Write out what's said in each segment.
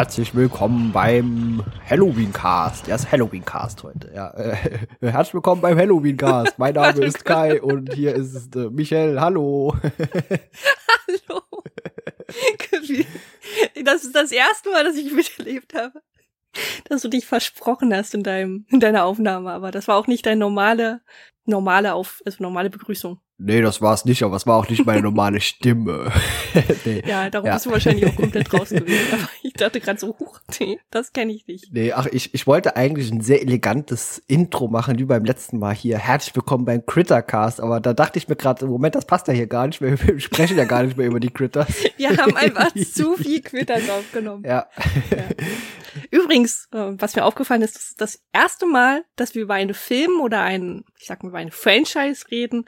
herzlich willkommen beim Halloween Cast. Der ist Halloween Cast heute. Ja, äh, herzlich willkommen beim Halloween Cast. Mein Name ist Kai und hier ist äh, Michelle. Hallo. Hallo. Das ist das erste Mal, dass ich miterlebt habe, dass du dich versprochen hast in deinem in deiner Aufnahme, aber das war auch nicht deine normale normale auf also normale Begrüßung. Nee, das war es nicht, aber es war auch nicht meine normale Stimme. nee. Ja, darum ja. bist du wahrscheinlich auch komplett raus gewesen. Aber ich dachte gerade so, huch, nee, das kenne ich nicht. Nee, ach, ich, ich wollte eigentlich ein sehr elegantes Intro machen, wie beim letzten Mal hier. Herzlich willkommen beim Crittercast. Aber da dachte ich mir gerade, Moment, das passt ja hier gar nicht mehr. Wir sprechen ja gar nicht mehr über die Critters. Wir haben einfach zu viel Critters aufgenommen. Ja. ja. Übrigens, äh, was mir aufgefallen ist, das ist das erste Mal, dass wir über einen Film oder einen, ich sag mal, über eine Franchise reden,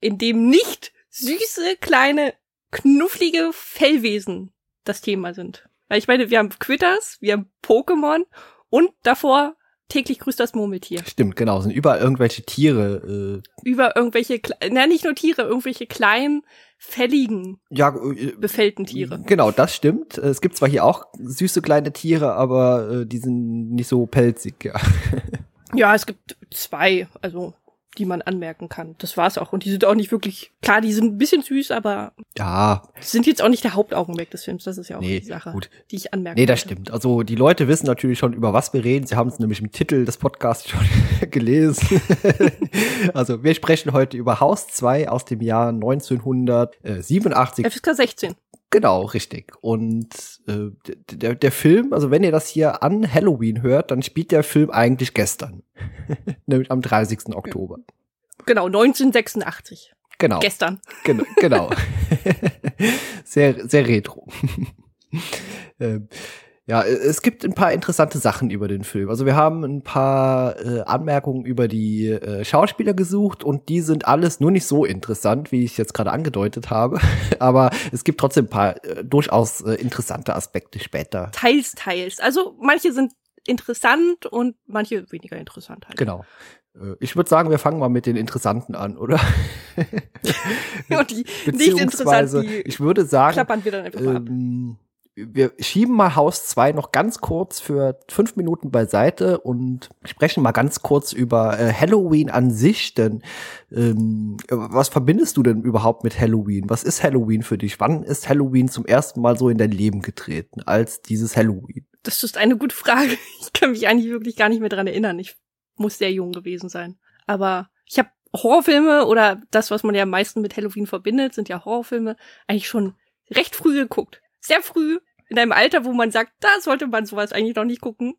in dem nicht süße, kleine, knufflige Fellwesen das Thema sind. Weil ich meine, wir haben Quitters, wir haben Pokémon und davor täglich grüßt das Murmeltier. Stimmt, genau. Sind überall irgendwelche Tiere. Äh Über irgendwelche, na nicht nur Tiere, irgendwelche kleinen, fälligen, ja, äh, befällten Tiere. Genau, das stimmt. Es gibt zwar hier auch süße kleine Tiere, aber äh, die sind nicht so pelzig, ja. Ja, es gibt zwei, also die man anmerken kann. Das war's auch. Und die sind auch nicht wirklich, klar, die sind ein bisschen süß, aber ja. sind jetzt auch nicht der Hauptaugenmerk des Films. Das ist ja auch nee, die Sache, gut. die ich anmerke. Nee, das wollte. stimmt. Also die Leute wissen natürlich schon, über was wir reden. Sie haben es nämlich im Titel des Podcasts schon gelesen. also wir sprechen heute über Haus 2 aus dem Jahr 1987. FSK 16. Genau, richtig. Und äh, der, der Film, also wenn ihr das hier an Halloween hört, dann spielt der Film eigentlich gestern. Nämlich am 30. Oktober. Genau, 1986. Genau. Gestern. Genau. genau. sehr, sehr retro. ähm, ja, es gibt ein paar interessante Sachen über den Film. Also wir haben ein paar äh, Anmerkungen über die äh, Schauspieler gesucht und die sind alles nur nicht so interessant, wie ich jetzt gerade angedeutet habe. Aber es gibt trotzdem ein paar äh, durchaus äh, interessante Aspekte später. Teils, teils. Also manche sind interessant und manche weniger interessant halt. Genau. Äh, ich würde sagen, wir fangen mal mit den Interessanten an, oder? und die nicht interessant, die ich würde sagen, klappern wir dann einfach ähm, ab wir schieben mal Haus 2 noch ganz kurz für fünf Minuten beiseite und sprechen mal ganz kurz über äh, Halloween an sich. Denn ähm, was verbindest du denn überhaupt mit Halloween? Was ist Halloween für dich? Wann ist Halloween zum ersten Mal so in dein Leben getreten als dieses Halloween? Das ist eine gute Frage. Ich kann mich eigentlich wirklich gar nicht mehr dran erinnern. Ich muss sehr jung gewesen sein. Aber ich habe Horrorfilme oder das, was man ja am meisten mit Halloween verbindet, sind ja Horrorfilme, eigentlich schon recht früh geguckt. Sehr früh, in einem Alter, wo man sagt, da sollte man sowas eigentlich noch nicht gucken.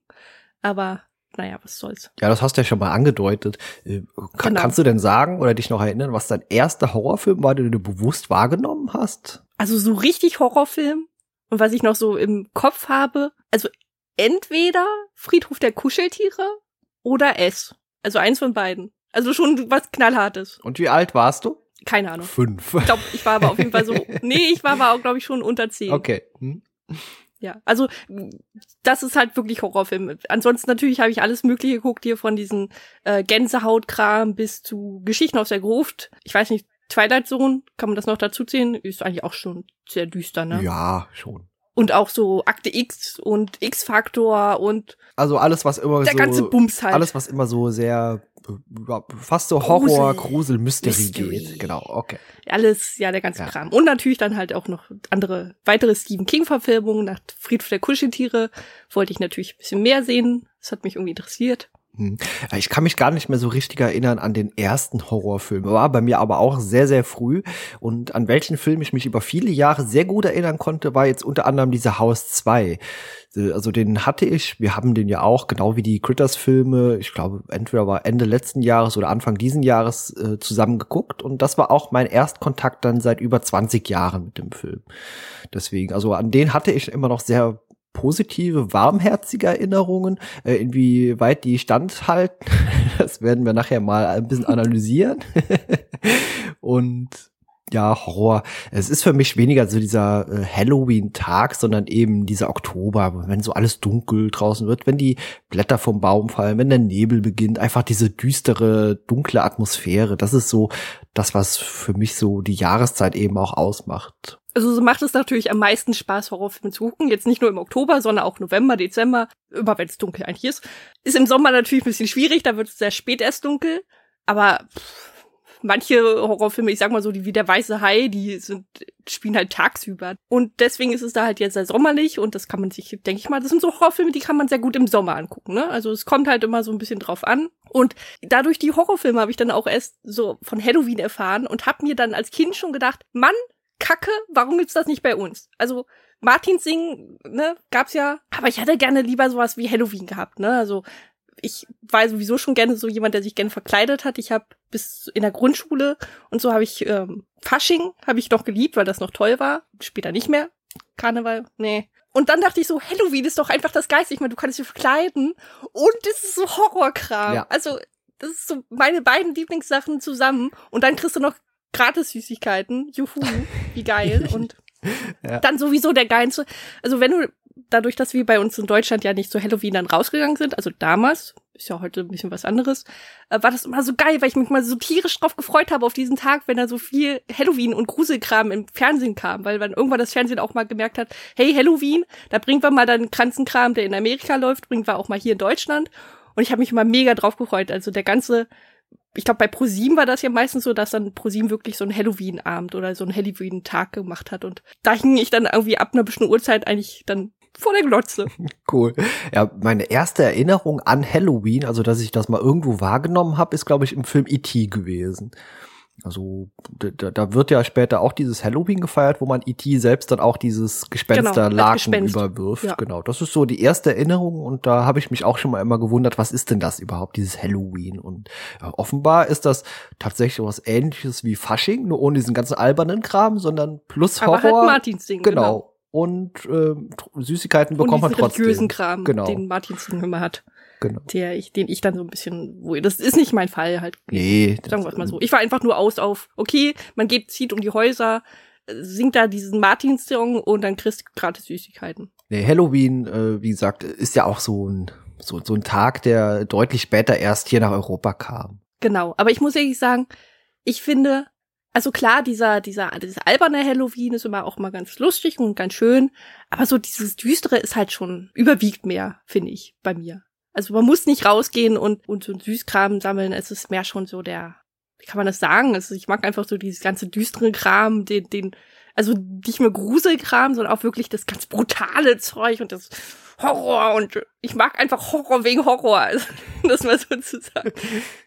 Aber naja, was soll's. Ja, das hast du ja schon mal angedeutet. Äh, kann, genau. Kannst du denn sagen oder dich noch erinnern, was dein erster Horrorfilm war, den du bewusst wahrgenommen hast? Also so richtig Horrorfilm und was ich noch so im Kopf habe, also entweder Friedhof der Kuscheltiere oder S. Also eins von beiden. Also schon was knallhartes. Und wie alt warst du? Keine Ahnung. Fünf. Ich glaube, ich war aber auf jeden Fall so. Nee, ich war aber auch, glaube ich, schon unter zehn. Okay. Hm. Ja, also das ist halt wirklich Horrorfilm. Ansonsten natürlich habe ich alles Mögliche geguckt hier von diesen äh, Gänsehautkram bis zu Geschichten aus der Gruft. Ich weiß nicht, Twilight Zone, kann man das noch dazu zählen? Ist eigentlich auch schon sehr düster, ne? Ja, schon. Und auch so Akte X und X-Faktor und also alles, was immer der so ganze Bums halt. alles, was immer so sehr fast so Horror, Grusel, Mystery, Mystery, geht. Genau, okay. Alles, ja, der ganze ja. Kram. Und natürlich dann halt auch noch andere, weitere Stephen King-Verfilmungen. Nach Friedhof der Kuscheltiere wollte ich natürlich ein bisschen mehr sehen. Das hat mich irgendwie interessiert. Hm. Ich kann mich gar nicht mehr so richtig erinnern an den ersten Horrorfilm. War bei mir aber auch sehr, sehr früh. Und an welchen Film ich mich über viele Jahre sehr gut erinnern konnte, war jetzt unter anderem dieser Haus 2. Äh, also den hatte ich, wir haben den ja auch, genau wie die Critters-Filme, ich glaube, entweder war Ende letzten Jahres oder Anfang diesen Jahres äh, zusammen geguckt. Und das war auch mein Erstkontakt dann seit über 20 Jahren mit dem Film. Deswegen, also an den hatte ich immer noch sehr positive, warmherzige Erinnerungen. Äh, inwieweit die standhalten, das werden wir nachher mal ein bisschen analysieren. Und ja, Horror. Es ist für mich weniger so dieser äh, Halloween-Tag, sondern eben dieser Oktober, wenn so alles dunkel draußen wird, wenn die Blätter vom Baum fallen, wenn der Nebel beginnt, einfach diese düstere, dunkle Atmosphäre. Das ist so das, was für mich so die Jahreszeit eben auch ausmacht. Also so macht es natürlich am meisten Spaß, Horrorfilme zu gucken. Jetzt nicht nur im Oktober, sondern auch November, Dezember, immer wenn es dunkel eigentlich ist. Ist im Sommer natürlich ein bisschen schwierig, da wird es sehr spät erst dunkel. Aber pff, manche Horrorfilme, ich sag mal so, die wie der weiße Hai, die sind, spielen halt tagsüber. Und deswegen ist es da halt jetzt sehr sommerlich und das kann man sich, denke ich mal, das sind so Horrorfilme, die kann man sehr gut im Sommer angucken, ne? Also es kommt halt immer so ein bisschen drauf an. Und dadurch die Horrorfilme habe ich dann auch erst so von Halloween erfahren und habe mir dann als Kind schon gedacht, Mann, Kacke, warum gibt's das nicht bei uns? Also Martin Sing, ne, gab's ja, aber ich hätte gerne lieber sowas wie Halloween gehabt, ne? Also ich war sowieso schon gerne so jemand, der sich gerne verkleidet hat. Ich habe bis in der Grundschule und so habe ich ähm, Fasching habe ich noch geliebt, weil das noch toll war. Später nicht mehr. Karneval, nee. Und dann dachte ich so, Halloween ist doch einfach das Geist. Ich meine, du kannst dich verkleiden und es ist so Horrorkram. Ja. Also das ist so meine beiden Lieblingssachen zusammen. Und dann kriegst du noch gratis Süßigkeiten. Juhu, wie geil. Und ja. dann sowieso der geilste. Also wenn du dadurch, dass wir bei uns in Deutschland ja nicht zu Halloween dann rausgegangen sind, also damals, ist ja heute ein bisschen was anderes, äh, war das immer so geil, weil ich mich mal so tierisch drauf gefreut habe auf diesen Tag, wenn da so viel Halloween und Gruselkram im Fernsehen kam, weil dann irgendwann das Fernsehen auch mal gemerkt hat, hey Halloween, da bringen wir mal dann Kranzenkram, der in Amerika läuft, bringen wir auch mal hier in Deutschland. Und ich habe mich immer mega drauf gefreut. Also der ganze ich glaube, bei ProSieben war das ja meistens so, dass dann ProSieben wirklich so einen Halloween-Abend oder so einen Halloween-Tag gemacht hat. Und da hing ich dann irgendwie ab einer bestimmten Uhrzeit eigentlich dann vor der Glotze. Cool. Ja, meine erste Erinnerung an Halloween, also dass ich das mal irgendwo wahrgenommen habe, ist, glaube ich, im Film E.T. gewesen. Also da, da wird ja später auch dieses Halloween gefeiert, wo man E.T. selbst dann auch dieses Gespensterlaken genau, überwirft. Ja. Genau, das ist so die erste Erinnerung und da habe ich mich auch schon mal immer gewundert, was ist denn das überhaupt, dieses Halloween? Und ja, offenbar ist das tatsächlich was ähnliches wie Fasching, nur ohne diesen ganzen albernen Kram, sondern plus Horror. Aber halt Martinsding, genau. genau. Und äh, Süßigkeiten bekommt man trotzdem. religiösen Kram, genau. den Martinsding immer hat. Genau. Der ich, den ich dann so ein bisschen, wo, das ist nicht mein Fall halt. Nee. Sagen wir mal so. Ich war einfach nur aus auf, okay, man geht, zieht um die Häuser, singt da diesen Martin-Song und dann kriegst du gratis Süßigkeiten. Nee, Halloween, äh, wie gesagt, ist ja auch so ein, so, so ein Tag, der deutlich später erst hier nach Europa kam. Genau. Aber ich muss ehrlich sagen, ich finde, also klar, dieser, dieser, dieser alberne Halloween ist immer auch mal ganz lustig und ganz schön, aber so dieses Düstere ist halt schon überwiegt mehr, finde ich, bei mir. Also man muss nicht rausgehen und, und so Süßkram sammeln. Es ist mehr schon so der, wie kann man das sagen? Also ich mag einfach so dieses ganze düstere Kram, den, den, also nicht mehr Gruselkram, sondern auch wirklich das ganz brutale Zeug und das Horror und ich mag einfach Horror wegen Horror, also, das mal so zu sagen.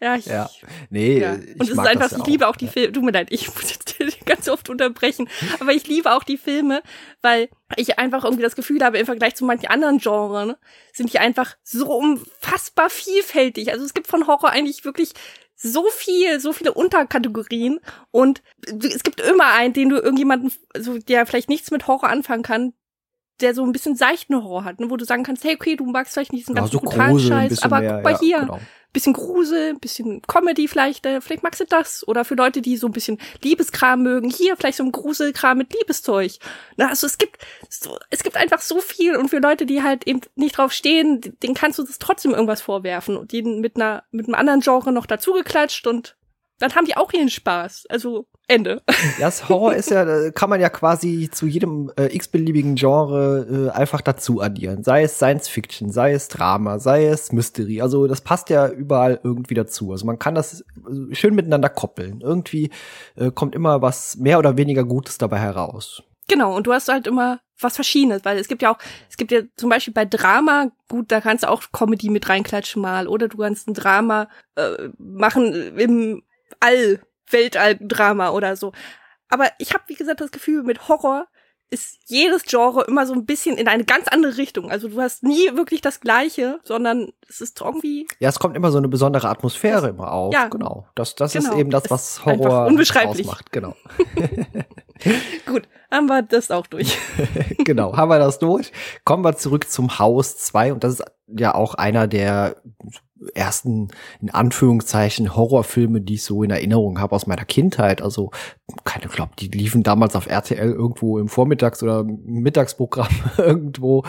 Ja, ich, ja. nee, ja. und es ist einfach, ich liebe auch die Filme, du mir leid, ich muss jetzt ganz oft unterbrechen, aber ich liebe auch die Filme, weil ich einfach irgendwie das Gefühl habe, im Vergleich zu manchen anderen Genres, ne, sind die einfach so unfassbar vielfältig. Also es gibt von Horror eigentlich wirklich so viel, so viele Unterkategorien und es gibt immer einen, den du irgendjemanden, so der vielleicht nichts mit Horror anfangen kann, der so ein bisschen seichten Horror hat, ne, wo du sagen kannst, hey, okay, du magst vielleicht nicht diesen ganzen ja, so brutalen Scheiß, aber mehr, guck mal ja, hier, genau. bisschen Grusel, bisschen Comedy vielleicht, äh, vielleicht magst du das. Oder für Leute, die so ein bisschen Liebeskram mögen, hier vielleicht so ein Gruselkram mit Liebeszeug. Na, also es gibt so, es gibt einfach so viel und für Leute, die halt eben nicht drauf stehen, denen kannst du das trotzdem irgendwas vorwerfen und die mit einer, mit einem anderen Genre noch dazugeklatscht und dann haben die auch ihren Spaß. Also Ende. Ja, das Horror ist ja, kann man ja quasi zu jedem äh, x-beliebigen Genre äh, einfach dazu addieren. Sei es Science Fiction, sei es Drama, sei es Mystery. Also das passt ja überall irgendwie dazu. Also man kann das äh, schön miteinander koppeln. Irgendwie äh, kommt immer was mehr oder weniger Gutes dabei heraus. Genau, und du hast halt immer was Verschiedenes, weil es gibt ja auch, es gibt ja zum Beispiel bei Drama, gut, da kannst du auch Comedy mit reinklatschen mal, oder du kannst ein Drama äh, machen im All Weltall-Drama oder so. Aber ich habe, wie gesagt, das Gefühl, mit Horror ist jedes Genre immer so ein bisschen in eine ganz andere Richtung. Also du hast nie wirklich das Gleiche, sondern es ist irgendwie. Ja, es kommt immer so eine besondere Atmosphäre immer auf. Ja, genau. Das, das genau. ist eben das, was Horror unbeschreiblich ausmacht. Genau. Gut, haben wir das auch durch. genau, haben wir das durch. Kommen wir zurück zum Haus 2 und das ist ja auch einer der ersten, in Anführungszeichen, Horrorfilme, die ich so in Erinnerung habe aus meiner Kindheit. Also, keine glaube, die liefen damals auf RTL irgendwo im Vormittags- oder Mittagsprogramm irgendwo.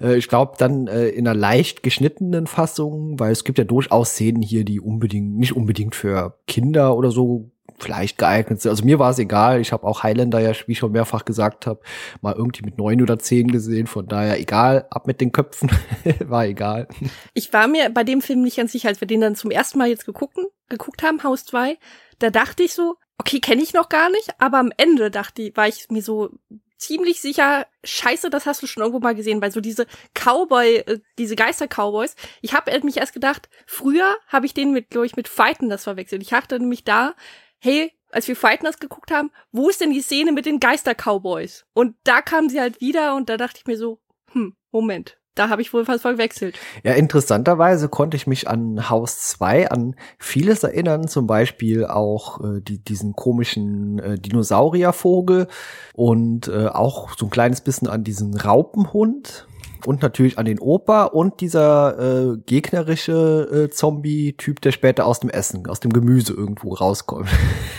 Äh, ich glaube, dann äh, in einer leicht geschnittenen Fassung, weil es gibt ja durchaus Szenen hier, die unbedingt, nicht unbedingt für Kinder oder so vielleicht geeignet sind. Also mir war es egal. Ich habe auch Highlander ja, wie ich schon mehrfach gesagt habe, mal irgendwie mit neun oder zehn gesehen. Von daher egal, ab mit den Köpfen. war egal. Ich war mir bei dem Film nicht ganz sicher, als wir den dann zum ersten Mal jetzt geguckt, geguckt haben, Haus 2. Da dachte ich so, okay, kenne ich noch gar nicht, aber am Ende dachte ich, war ich mir so ziemlich sicher, scheiße, das hast du schon irgendwo mal gesehen, weil so diese Cowboy, äh, diese Geister-Cowboys, ich habe mich erst gedacht, früher habe ich den mit, glaube ich, mit Fighten das verwechselt. Ich dachte nämlich da, hey, als wir Fighten das geguckt haben, wo ist denn die Szene mit den Geister-Cowboys? Und da kamen sie halt wieder und da dachte ich mir so, hm, Moment, da habe ich wohl fast verwechselt. Ja, interessanterweise konnte ich mich an Haus 2 an vieles erinnern, zum Beispiel auch äh, die, diesen komischen äh, Dinosauriervogel und äh, auch so ein kleines bisschen an diesen Raupenhund und natürlich an den Opa und dieser äh, gegnerische äh, Zombie-Typ, der später aus dem Essen, aus dem Gemüse irgendwo rauskommt.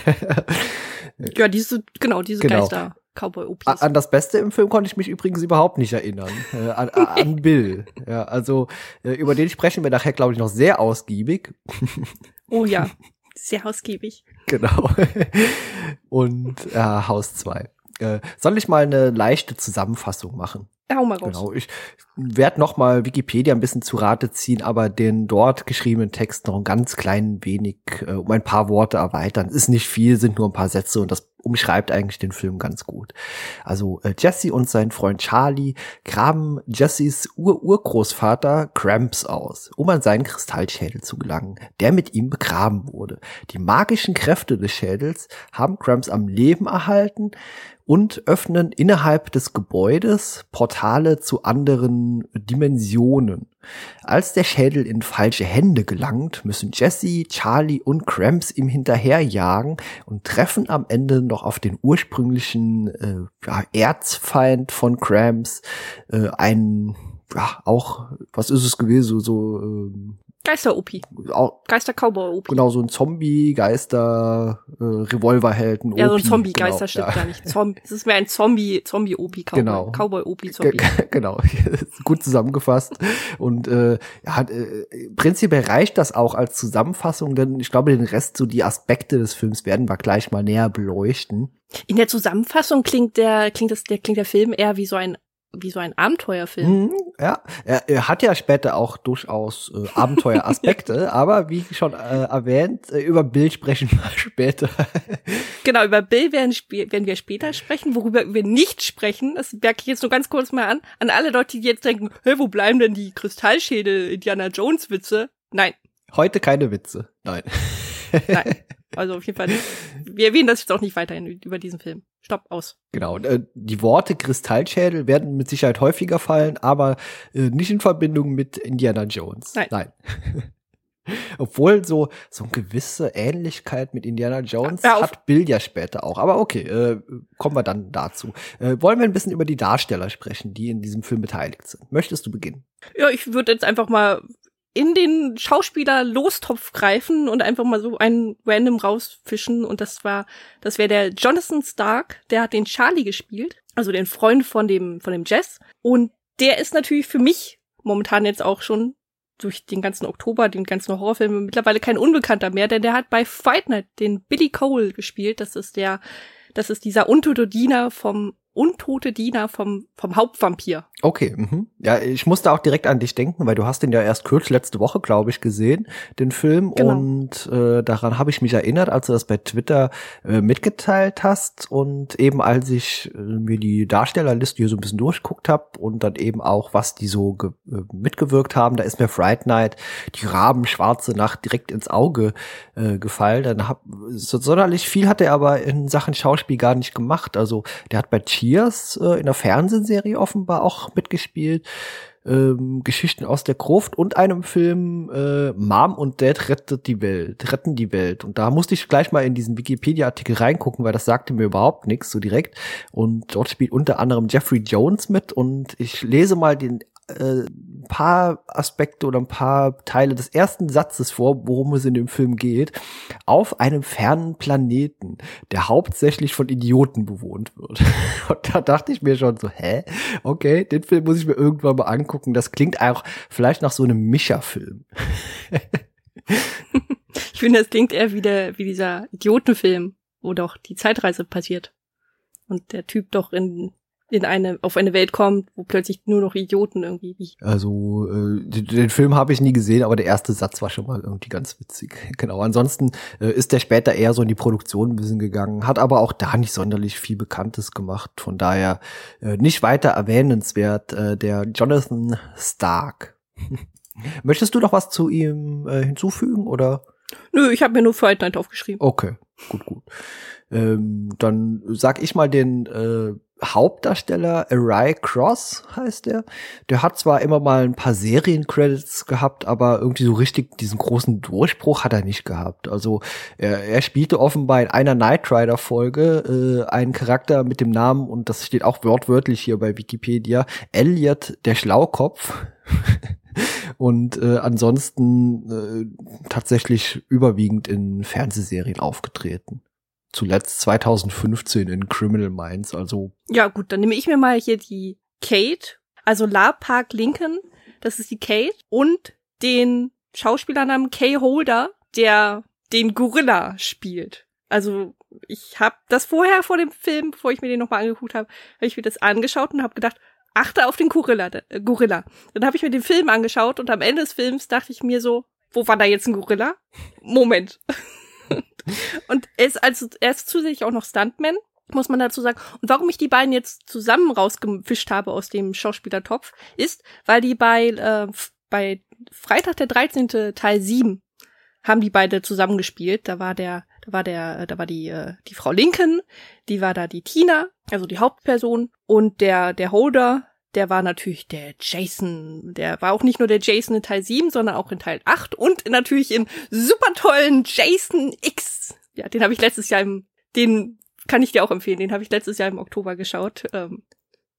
ja, diese, genau, diese genau. Geister. Cowboy-OPs. An das Beste im Film konnte ich mich übrigens überhaupt nicht erinnern. Äh, an, an Bill. Ja, also äh, über den sprechen wir nachher, glaube ich, noch sehr ausgiebig. Oh ja, sehr ausgiebig. Genau. Und äh, Haus 2. Äh, soll ich mal eine leichte Zusammenfassung machen? Hau mal raus. Genau, ich werde noch mal Wikipedia ein bisschen zu Rate ziehen, aber den dort geschriebenen Text noch ein ganz klein wenig äh, um ein paar Worte erweitern. Ist nicht viel, sind nur ein paar Sätze und das umschreibt eigentlich den Film ganz gut. Also äh, Jesse und sein Freund Charlie graben Jessys Ur-Urgroßvater Cramps aus, um an seinen Kristallschädel zu gelangen, der mit ihm begraben wurde. Die magischen Kräfte des Schädels haben Cramps am Leben erhalten und öffnen innerhalb des Gebäudes Portale zu anderen Dimensionen. Als der Schädel in falsche Hände gelangt, müssen Jesse, Charlie und Cramps ihm hinterherjagen und treffen am Ende noch auf den ursprünglichen äh, ja, Erzfeind von Cramps, äh, einen ja, auch, was ist es gewesen, so, so ähm, Geister-Opi. Geister-Cowboy-Opi. Genau, so ein Zombie, Geister, äh, Revolverhelden. Ja, so ein Zombie-Geister genau, stimmt ja. gar nicht. Zombie, es ist mehr ein Zombie, Zombie-Opi, Cowboy. Genau. Cowboy-Opi, Zombie. genau, gut zusammengefasst. Und äh, ja, äh, prinzipiell reicht das auch als Zusammenfassung, denn ich glaube, den Rest, so die Aspekte des Films werden wir gleich mal näher beleuchten. In der Zusammenfassung klingt der, klingt das, der, klingt der Film eher wie so ein wie so ein Abenteuerfilm. Mhm, ja, er, er, hat ja später auch durchaus äh, Abenteueraspekte, aber wie schon äh, erwähnt, äh, über Bill sprechen wir später. genau, über Bill werden, werden wir später sprechen. Worüber wir nicht sprechen, das merke ich jetzt nur ganz kurz mal an, an alle Leute, die jetzt denken, hey, wo bleiben denn die Kristallschädel Indiana Jones Witze? Nein. Heute keine Witze. Nein. Nein. Also auf jeden Fall, wir erwähnen das jetzt auch nicht weiterhin über diesen Film. Stopp, aus. Genau. Äh, die Worte Kristallschädel werden mit Sicherheit häufiger fallen, aber äh, nicht in Verbindung mit Indiana Jones. Nein. Nein. Obwohl so so eine gewisse Ähnlichkeit mit Indiana Jones ja, hat Bill ja später auch. Aber okay, äh, kommen wir dann dazu. Äh, wollen wir ein bisschen über die Darsteller sprechen, die in diesem Film beteiligt sind? Möchtest du beginnen? Ja, ich würde jetzt einfach mal in den Schauspieler-Lostopf greifen und einfach mal so einen random rausfischen. Und das war, das wäre der Jonathan Stark, der hat den Charlie gespielt, also den Freund von dem, von dem Jess. Und der ist natürlich für mich momentan jetzt auch schon durch den ganzen Oktober, den ganzen Horrorfilm mittlerweile kein Unbekannter mehr, denn der hat bei Fight Night den Billy Cole gespielt. Das ist der, das ist dieser untote Diener vom untote Diener vom, vom Hauptvampir. Okay, mhm. ja, ich musste auch direkt an dich denken, weil du hast den ja erst kürzlich letzte Woche, glaube ich, gesehen, den Film. Genau. Und äh, daran habe ich mich erinnert, als du das bei Twitter äh, mitgeteilt hast. Und eben als ich äh, mir die Darstellerliste hier so ein bisschen durchguckt habe und dann eben auch, was die so äh, mitgewirkt haben, da ist mir Fright Night, die Rabenschwarze Nacht direkt ins Auge äh, gefallen. Dann hab, so sonderlich viel hat er aber in Sachen Schauspiel gar nicht gemacht. Also der hat bei Cheers äh, in der Fernsehserie offenbar auch mitgespielt. Ähm, Geschichten aus der Gruft und einem Film äh, Mom und Dad rettet die Welt, retten die Welt. Und da musste ich gleich mal in diesen Wikipedia-Artikel reingucken, weil das sagte mir überhaupt nichts so direkt. Und dort spielt unter anderem Jeffrey Jones mit und ich lese mal den äh, paar Aspekte oder ein paar Teile des ersten Satzes vor, worum es in dem Film geht. Auf einem fernen Planeten, der hauptsächlich von Idioten bewohnt wird. Und da dachte ich mir schon so, hä? Okay, den Film muss ich mir irgendwann mal angucken. Das klingt auch vielleicht nach so einem Mischer-Film. Ich finde, es klingt eher wie, der, wie dieser Idiotenfilm, wo doch die Zeitreise passiert. Und der Typ doch in in eine auf eine Welt kommt, wo plötzlich nur noch Idioten irgendwie. Wie. Also äh, den Film habe ich nie gesehen, aber der erste Satz war schon mal irgendwie ganz witzig. Genau. Ansonsten äh, ist der später eher so in die Produktion ein bisschen gegangen, hat aber auch da nicht sonderlich viel Bekanntes gemacht. Von daher äh, nicht weiter erwähnenswert. Äh, der Jonathan Stark. Möchtest du noch was zu ihm äh, hinzufügen oder? Nö, ich habe mir nur Fright Night aufgeschrieben. Okay, gut, gut. Ähm, dann sag ich mal den äh, Hauptdarsteller Arai Cross heißt der. Der hat zwar immer mal ein paar Seriencredits gehabt, aber irgendwie so richtig diesen großen Durchbruch hat er nicht gehabt. Also er, er spielte offenbar in einer Knight Rider Folge äh, einen Charakter mit dem Namen und das steht auch wortwörtlich hier bei Wikipedia Elliot der Schlaukopf. und äh, ansonsten äh, tatsächlich überwiegend in Fernsehserien aufgetreten zuletzt 2015 in Criminal Minds, also. Ja, gut, dann nehme ich mir mal hier die Kate, also La Park Lincoln, das ist die Kate, und den Schauspielernamen Kay Holder, der den Gorilla spielt. Also ich habe das vorher vor dem Film, bevor ich mir den nochmal angeguckt habe, habe ich mir das angeschaut und habe gedacht, achte auf den Gorilla. Äh, Gorilla. Dann habe ich mir den Film angeschaut und am Ende des Films dachte ich mir so, wo war da jetzt ein Gorilla? Moment. und er ist also, er ist zusätzlich auch noch Stuntman, muss man dazu sagen. Und warum ich die beiden jetzt zusammen rausgefischt habe aus dem Schauspielertopf, ist, weil die bei, äh, bei Freitag der 13. Teil 7 haben die beide zusammengespielt. Da war der, da war der, da war die, äh, die Frau Lincoln, die war da die Tina, also die Hauptperson, und der, der Holder, der war natürlich der Jason. Der war auch nicht nur der Jason in Teil 7, sondern auch in Teil 8 und natürlich in super tollen Jason X. Ja, den habe ich letztes Jahr im, den kann ich dir auch empfehlen, den habe ich letztes Jahr im Oktober geschaut. Ähm,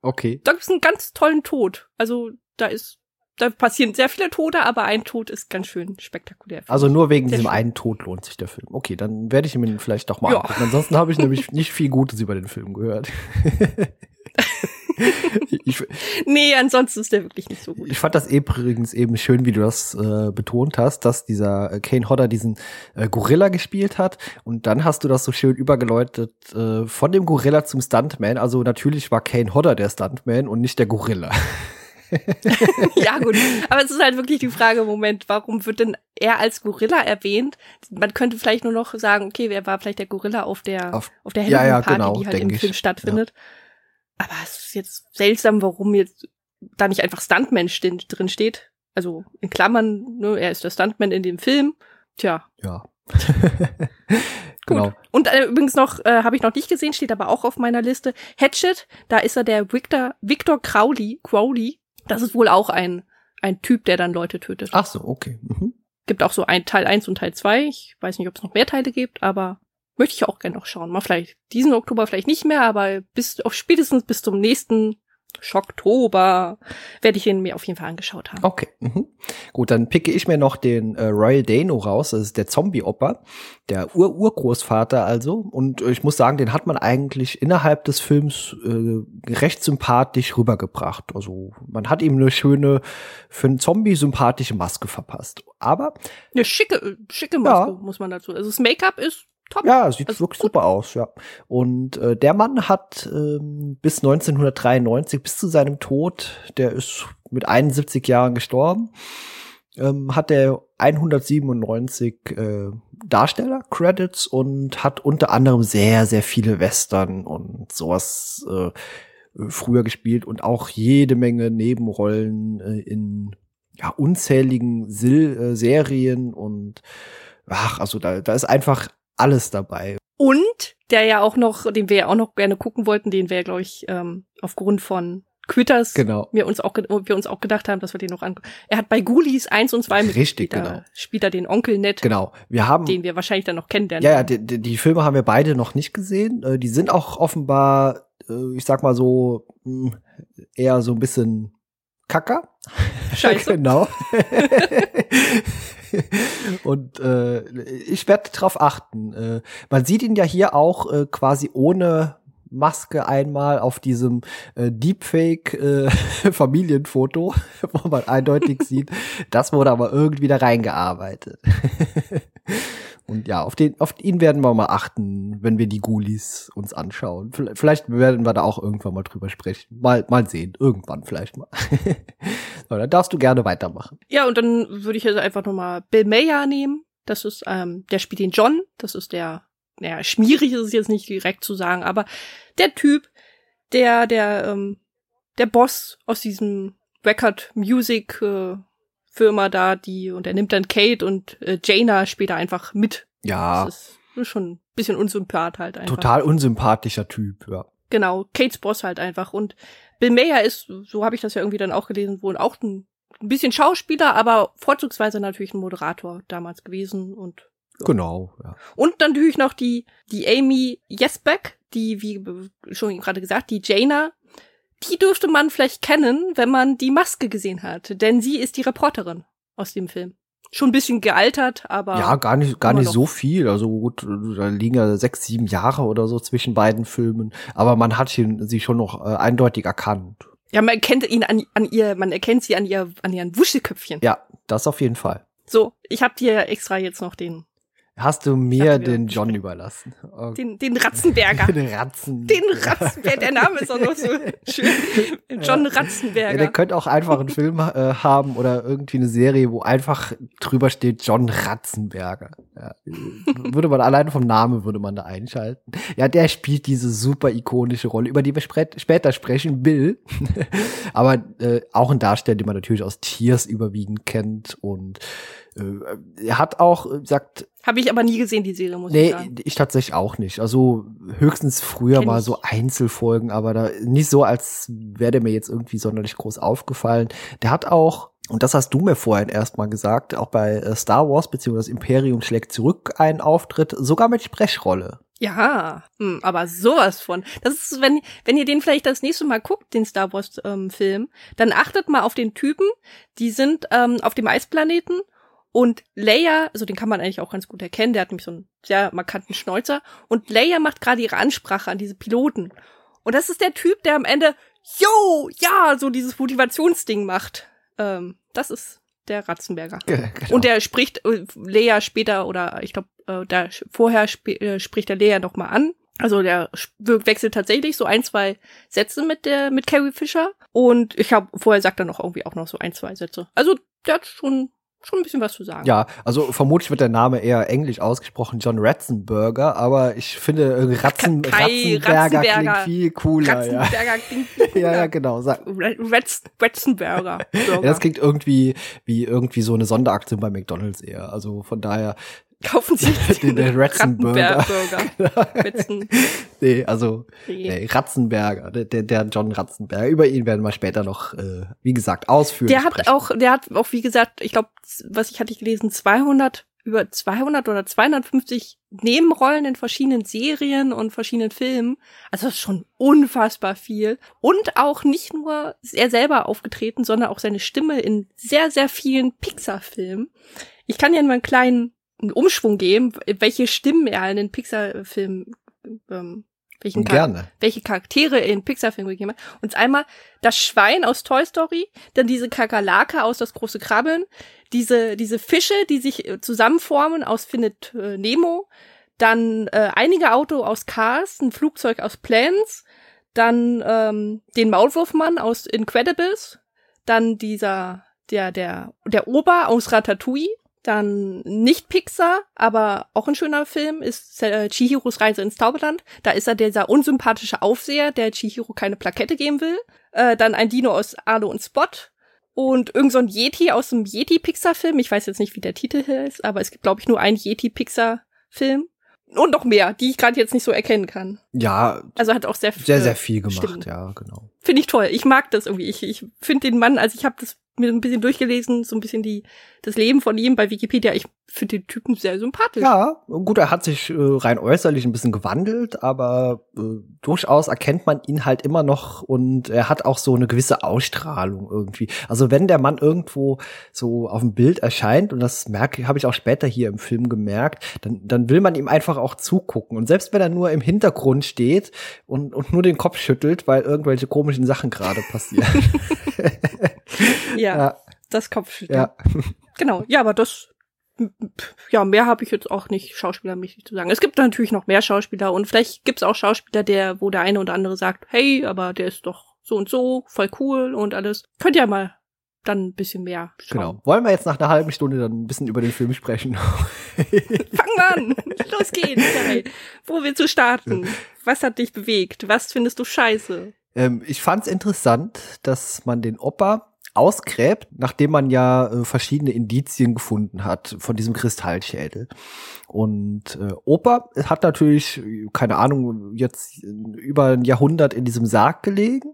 okay. Da gibt's einen ganz tollen Tod. Also da ist, da passieren sehr viele Tode, aber ein Tod ist ganz schön spektakulär. Also nur wegen diesem schön. einen Tod lohnt sich der Film. Okay, dann werde ich ihn vielleicht doch mal ja. Ansonsten habe ich nämlich nicht viel Gutes über den Film gehört. ich, nee, ansonsten ist der wirklich nicht so gut. Ich fand das übrigens eben schön, wie du das äh, betont hast, dass dieser äh, Kane Hodder diesen äh, Gorilla gespielt hat und dann hast du das so schön übergeläutet äh, von dem Gorilla zum Stuntman. Also natürlich war Kane Hodder der Stuntman und nicht der Gorilla. ja, gut. Aber es ist halt wirklich die Frage, Moment, warum wird denn er als Gorilla erwähnt? Man könnte vielleicht nur noch sagen, okay, wer war vielleicht der Gorilla auf der, auf, auf der Halloween-Party, ja, ja, genau, die halt im Film stattfindet. Ja. Aber es ist jetzt seltsam, warum jetzt da nicht einfach Stuntman drin steht. Also in Klammern, ne, er ist der Stuntman in dem Film. Tja. Ja. genau. Gut. Und äh, übrigens noch, äh, habe ich noch nicht gesehen, steht aber auch auf meiner Liste. Hatchet, da ist er der Victor, Victor Crowley, Crowley. Das ist wohl auch ein, ein Typ, der dann Leute tötet. Ach so, okay. Mhm. Gibt auch so ein Teil 1 und Teil 2. Ich weiß nicht, ob es noch mehr Teile gibt, aber möchte ich auch gerne noch schauen. Mal vielleicht diesen Oktober vielleicht nicht mehr, aber bis auf spätestens bis zum nächsten Schocktober werde ich ihn mir auf jeden Fall angeschaut haben. Okay, mhm. gut, dann picke ich mir noch den äh, Royal Dano raus. Das ist der Zombie-Oper, der Ur-Urgroßvater also. Und äh, ich muss sagen, den hat man eigentlich innerhalb des Films äh, recht sympathisch rübergebracht. Also man hat ihm eine schöne, für einen Zombie sympathische Maske verpasst. Aber eine schicke, schicke Maske ja. muss man dazu. Also das Make-up ist top. Ja, sieht also wirklich gut. super aus, ja. Und äh, der Mann hat ähm, bis 1993, bis zu seinem Tod, der ist mit 71 Jahren gestorben, ähm, hat er 197 äh, Darsteller-Credits und hat unter anderem sehr, sehr viele Western und sowas äh, früher gespielt und auch jede Menge Nebenrollen äh, in ja, unzähligen Sil äh, Serien und ach, also da, da ist einfach alles dabei. Und der ja auch noch, den wir ja auch noch gerne gucken wollten, den wir, glaube ich, ähm, aufgrund von Quitters genau. wir uns auch wir uns auch gedacht haben, dass wir den noch angucken. Er hat bei Ghoulies 1 und 2 mit Richtig, genau. spielt er den Onkel nett. Genau. Wir haben den wir wahrscheinlich dann noch kennenlernen. Ja, ja, die, die, die Filme haben wir beide noch nicht gesehen. Äh, die sind auch offenbar, äh, ich sag mal so, hm, eher so ein bisschen Kacker. Scheiße. genau. Und äh, ich werde darauf achten. Äh, man sieht ihn ja hier auch äh, quasi ohne Maske einmal auf diesem äh, Deepfake äh, wo man eindeutig sieht, das wurde aber irgendwie da reingearbeitet. Und ja, auf, den, auf ihn werden wir mal achten, wenn wir die Ghoulies uns anschauen. Vielleicht werden wir da auch irgendwann mal drüber sprechen. Mal, mal sehen. Irgendwann vielleicht mal. so, dann darfst du gerne weitermachen. Ja, und dann würde ich jetzt einfach nochmal Bill Mayer nehmen. Das ist, ähm, der spielt den John. Das ist der, naja, schmierig ist es jetzt nicht direkt zu sagen, aber der Typ, der, der, ähm, der Boss aus diesem Record Music äh, Firma da, die, und er nimmt dann Kate und äh, Jaina später einfach mit. Ja. Das ist schon ein bisschen unsympath halt einfach. Total unsympathischer Typ, ja. Genau, Kates Boss halt einfach. Und Bill Mayer ist, so habe ich das ja irgendwie dann auch gelesen, wohl auch ein, ein bisschen Schauspieler, aber vorzugsweise natürlich ein Moderator damals gewesen und ja. Genau, ja. Und dann natürlich noch die, die Amy Jesbeck, die, wie schon gerade gesagt, die Jaina, die dürfte man vielleicht kennen, wenn man die Maske gesehen hat, denn sie ist die Reporterin aus dem Film. Schon ein bisschen gealtert, aber. Ja, gar nicht, gar nicht so viel. Also gut, da liegen ja sechs, sieben Jahre oder so zwischen beiden Filmen. Aber man hat sie schon noch äh, eindeutig erkannt. Ja, man erkennt ihn an, an ihr, man erkennt sie an ihr, an ihren Wuschelköpfchen. Ja, das auf jeden Fall. So, ich habe dir extra jetzt noch den Hast du mir den John überlassen? Okay. Den, den Ratzenberger. den Ratzen. Den Ratzenberger. Der Name ist auch noch so schön. John Ratzenberger. Ja, der könnte auch einfach einen Film äh, haben oder irgendwie eine Serie, wo einfach drüber steht John Ratzenberger. Ja, würde man alleine vom Namen würde man da einschalten. Ja, der spielt diese super ikonische Rolle, über die wir später sprechen, Bill. Aber äh, auch ein Darsteller, den man natürlich aus Tiers überwiegend kennt und er hat auch, äh, sagt. Habe ich aber nie gesehen, die Serie, muss nee, ich sagen. Nee, ich tatsächlich auch nicht. Also höchstens früher Kenn mal so Einzelfolgen, aber da nicht so, als wäre der mir jetzt irgendwie sonderlich groß aufgefallen. Der hat auch und das hast du mir vorhin erstmal gesagt, auch bei äh, Star Wars bzw. Imperium schlägt zurück einen Auftritt, sogar mit Sprechrolle. Ja, hm, aber sowas von. Das ist, wenn, wenn ihr den vielleicht das nächste Mal guckt, den Star Wars ähm, Film, dann achtet mal auf den Typen. Die sind ähm, auf dem Eisplaneten und Leia, also den kann man eigentlich auch ganz gut erkennen, der hat nämlich so einen sehr markanten Schnäuzer. Und Leia macht gerade ihre Ansprache an diese Piloten. Und das ist der Typ, der am Ende, yo, ja, so dieses Motivationsding macht. Ähm, das ist der Ratzenberger. Genau. Und der spricht äh, Leia später oder ich glaube, äh, da vorher sp äh, spricht der Leia noch mal an. Also der wechselt tatsächlich so ein, zwei Sätze mit der mit Carrie Fisher und ich habe vorher sagt er noch irgendwie auch noch so ein, zwei Sätze. Also der hat schon schon ein bisschen was zu sagen. Ja, also vermutlich wird der Name eher englisch ausgesprochen, John Ratzenberger, aber ich finde äh, Ratzen, Kai, Ratzenberger, Ratzenberger, klingt viel cooler. Ratzenberger ja. klingt viel cooler. ja, ja, genau. Sag. Ratz, Ratzenberger. ja, das klingt irgendwie wie irgendwie so eine Sonderaktion bei McDonald's eher. Also von daher Kaufen Sie den, den Ratzenberger. nee, also nee, Ratzenberger, der, der John Ratzenberger. Über ihn werden wir später noch, äh, wie gesagt, ausführen. Der hat sprechen. auch, der hat auch, wie gesagt, ich glaube, was ich hatte ich gelesen, 200 über 200 oder 250 Nebenrollen in verschiedenen Serien und verschiedenen Filmen. Also das ist schon unfassbar viel. Und auch nicht nur er selber aufgetreten, sondern auch seine Stimme in sehr, sehr vielen Pixar-Filmen. Ich kann ja mal einen kleinen einen Umschwung geben, welche Stimmen er in den Pixar-Filmen, ähm, welchen Gerne. welche Charaktere in Pixar-Filmen gegeben hat. Und einmal das Schwein aus Toy Story, dann diese Kakerlake aus Das große Krabbeln, diese, diese Fische, die sich äh, zusammenformen aus Findet äh, Nemo, dann äh, einige Auto aus Cars, ein Flugzeug aus Plans, dann ähm, den Maulwurfmann aus Incredibles, dann dieser der der der Ober aus Ratatouille, dann nicht Pixar, aber auch ein schöner Film ist äh, Chihiros Reise ins Zauberland. Da ist er dieser unsympathische Aufseher, der Chihiro keine Plakette geben will. Äh, dann ein Dino aus Arlo und Spot. Und irgend so ein Yeti aus dem Yeti-Pixar-Film. Ich weiß jetzt nicht, wie der Titel hier ist, aber es gibt, glaube ich, nur einen Yeti-Pixar-Film. Und noch mehr, die ich gerade jetzt nicht so erkennen kann. Ja. Also hat auch sehr, sehr, sehr viel gemacht, Stimmen. ja, genau. Finde ich toll. Ich mag das irgendwie. Ich, ich finde den Mann, also ich habe das mir ein bisschen durchgelesen, so ein bisschen die das Leben von ihm bei Wikipedia. Ich finde den Typen sehr sympathisch. Ja, gut, er hat sich äh, rein äußerlich ein bisschen gewandelt, aber äh, durchaus erkennt man ihn halt immer noch und er hat auch so eine gewisse Ausstrahlung irgendwie. Also wenn der Mann irgendwo so auf dem Bild erscheint und das merke, habe ich auch später hier im Film gemerkt, dann dann will man ihm einfach auch zugucken und selbst wenn er nur im Hintergrund steht und und nur den Kopf schüttelt, weil irgendwelche komischen Sachen gerade passieren. ja, ja, das Kopfschütteln. Ja. Genau, ja, aber das ja, mehr habe ich jetzt auch nicht schauspielermäßig zu sagen. Es gibt natürlich noch mehr Schauspieler und vielleicht gibt's auch Schauspieler, der, wo der eine oder andere sagt, hey, aber der ist doch so und so, voll cool und alles. Könnt ihr mal dann ein bisschen mehr schauen. Genau. Wollen wir jetzt nach einer halben Stunde dann ein bisschen über den Film sprechen? Fangen wir an. Los geht's. Wo willst du starten? Was hat dich bewegt? Was findest du scheiße? Ähm, ich fand's interessant, dass man den Opa ausgräbt, nachdem man ja äh, verschiedene Indizien gefunden hat von diesem Kristallschädel. Und äh, Opa hat natürlich, keine Ahnung, jetzt über ein Jahrhundert in diesem Sarg gelegen.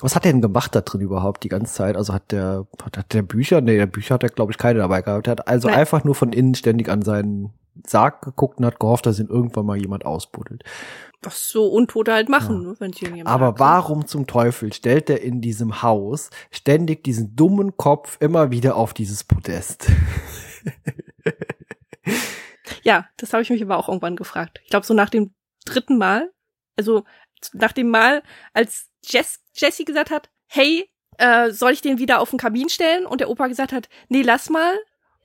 Was hat er denn gemacht da drin überhaupt die ganze Zeit? Also hat der, hat, hat der Bücher? Nee, der Bücher hat er, glaube ich, keine dabei gehabt. Er hat also Nein. einfach nur von innen ständig an seinen Sarg geguckt und hat gehofft, dass ihn irgendwann mal jemand ausbuddelt was so Untote halt machen, ja. Ne, wenn sie Aber mag. warum zum Teufel stellt er in diesem Haus ständig diesen dummen Kopf immer wieder auf dieses Podest? ja, das habe ich mich aber auch irgendwann gefragt. Ich glaube, so nach dem dritten Mal, also nach dem Mal, als Jess, Jessie gesagt hat, hey, äh, soll ich den wieder auf den Kamin stellen? Und der Opa gesagt hat, nee, lass mal.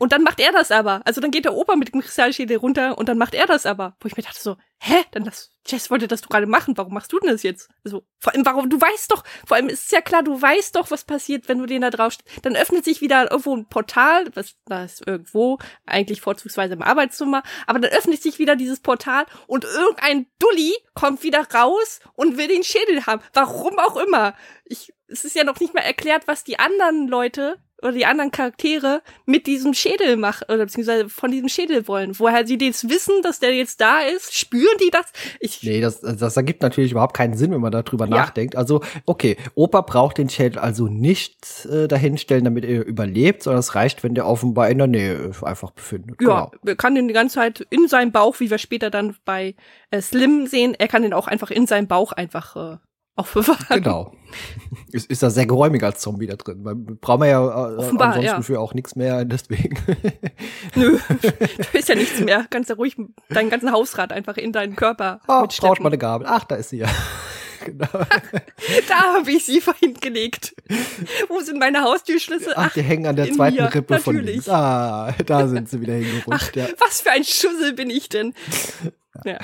Und dann macht er das aber. Also dann geht der Opa mit dem Kristallschädel runter und dann macht er das aber. Wo ich mir dachte so, hä? Dann das, Jess wollte das du gerade machen. Warum machst du denn das jetzt? Also, vor allem, warum, du weißt doch, vor allem ist es ja klar, du weißt doch, was passiert, wenn du den da drauf, dann öffnet sich wieder irgendwo ein Portal, was, da ist irgendwo, eigentlich vorzugsweise im Arbeitszimmer, aber dann öffnet sich wieder dieses Portal und irgendein Dulli kommt wieder raus und will den Schädel haben. Warum auch immer. Ich, es ist ja noch nicht mal erklärt, was die anderen Leute oder die anderen Charaktere mit diesem Schädel machen, oder beziehungsweise von diesem Schädel wollen. Woher sie jetzt wissen, dass der jetzt da ist, spüren die das? Ich nee, das, das ergibt natürlich überhaupt keinen Sinn, wenn man darüber ja. nachdenkt. Also, okay, Opa braucht den Schädel also nicht äh, dahinstellen, damit er überlebt, sondern es reicht, wenn der offenbar in der Nähe einfach befindet. Ja, genau. er kann den die ganze Zeit in seinem Bauch, wie wir später dann bei äh, Slim sehen, er kann den auch einfach in seinem Bauch einfach äh, aufbewahren. Genau. Ist, ist da sehr geräumig als Zombie da drin. Man braucht man ja äh, Offenbar, ansonsten ja. für auch nichts mehr, deswegen. Nö, da ist ja nichts mehr. Kannst ja ruhig deinen ganzen Hausrat einfach in deinen Körper oh, brauchst mal eine Gabel. Ach, da ist sie ja. Genau. da habe ich sie vorhin gelegt. Wo sind meine Haustürschlüssel? Ach, die hängen an der zweiten mir. Rippe Natürlich. von links. Ah, da sind sie wieder hingerutscht. Ach, ja. Was für ein Schussel bin ich denn? Ja.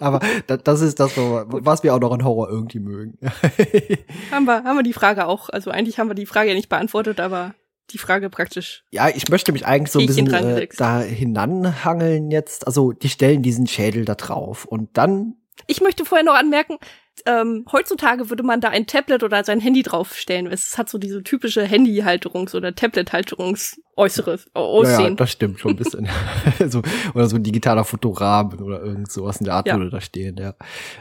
Aber das ist das, was wir auch noch an Horror irgendwie mögen. haben wir, haben wir die Frage auch. Also eigentlich haben wir die Frage ja nicht beantwortet, aber die Frage praktisch. Ja, ich möchte mich eigentlich so ein bisschen äh, da hinanhangeln jetzt. Also die stellen diesen Schädel da drauf und dann. Ich möchte vorher noch anmerken, ähm, heutzutage würde man da ein Tablet oder sein Handy draufstellen. Es hat so diese typische Handy-Halterungs- oder Tablet-Halterungs-äußeres Aussehen. Ja, das stimmt schon ein bisschen. so, oder so ein digitaler Fotorahmen oder irgend sowas in der Art ja. würde da stehen, ja.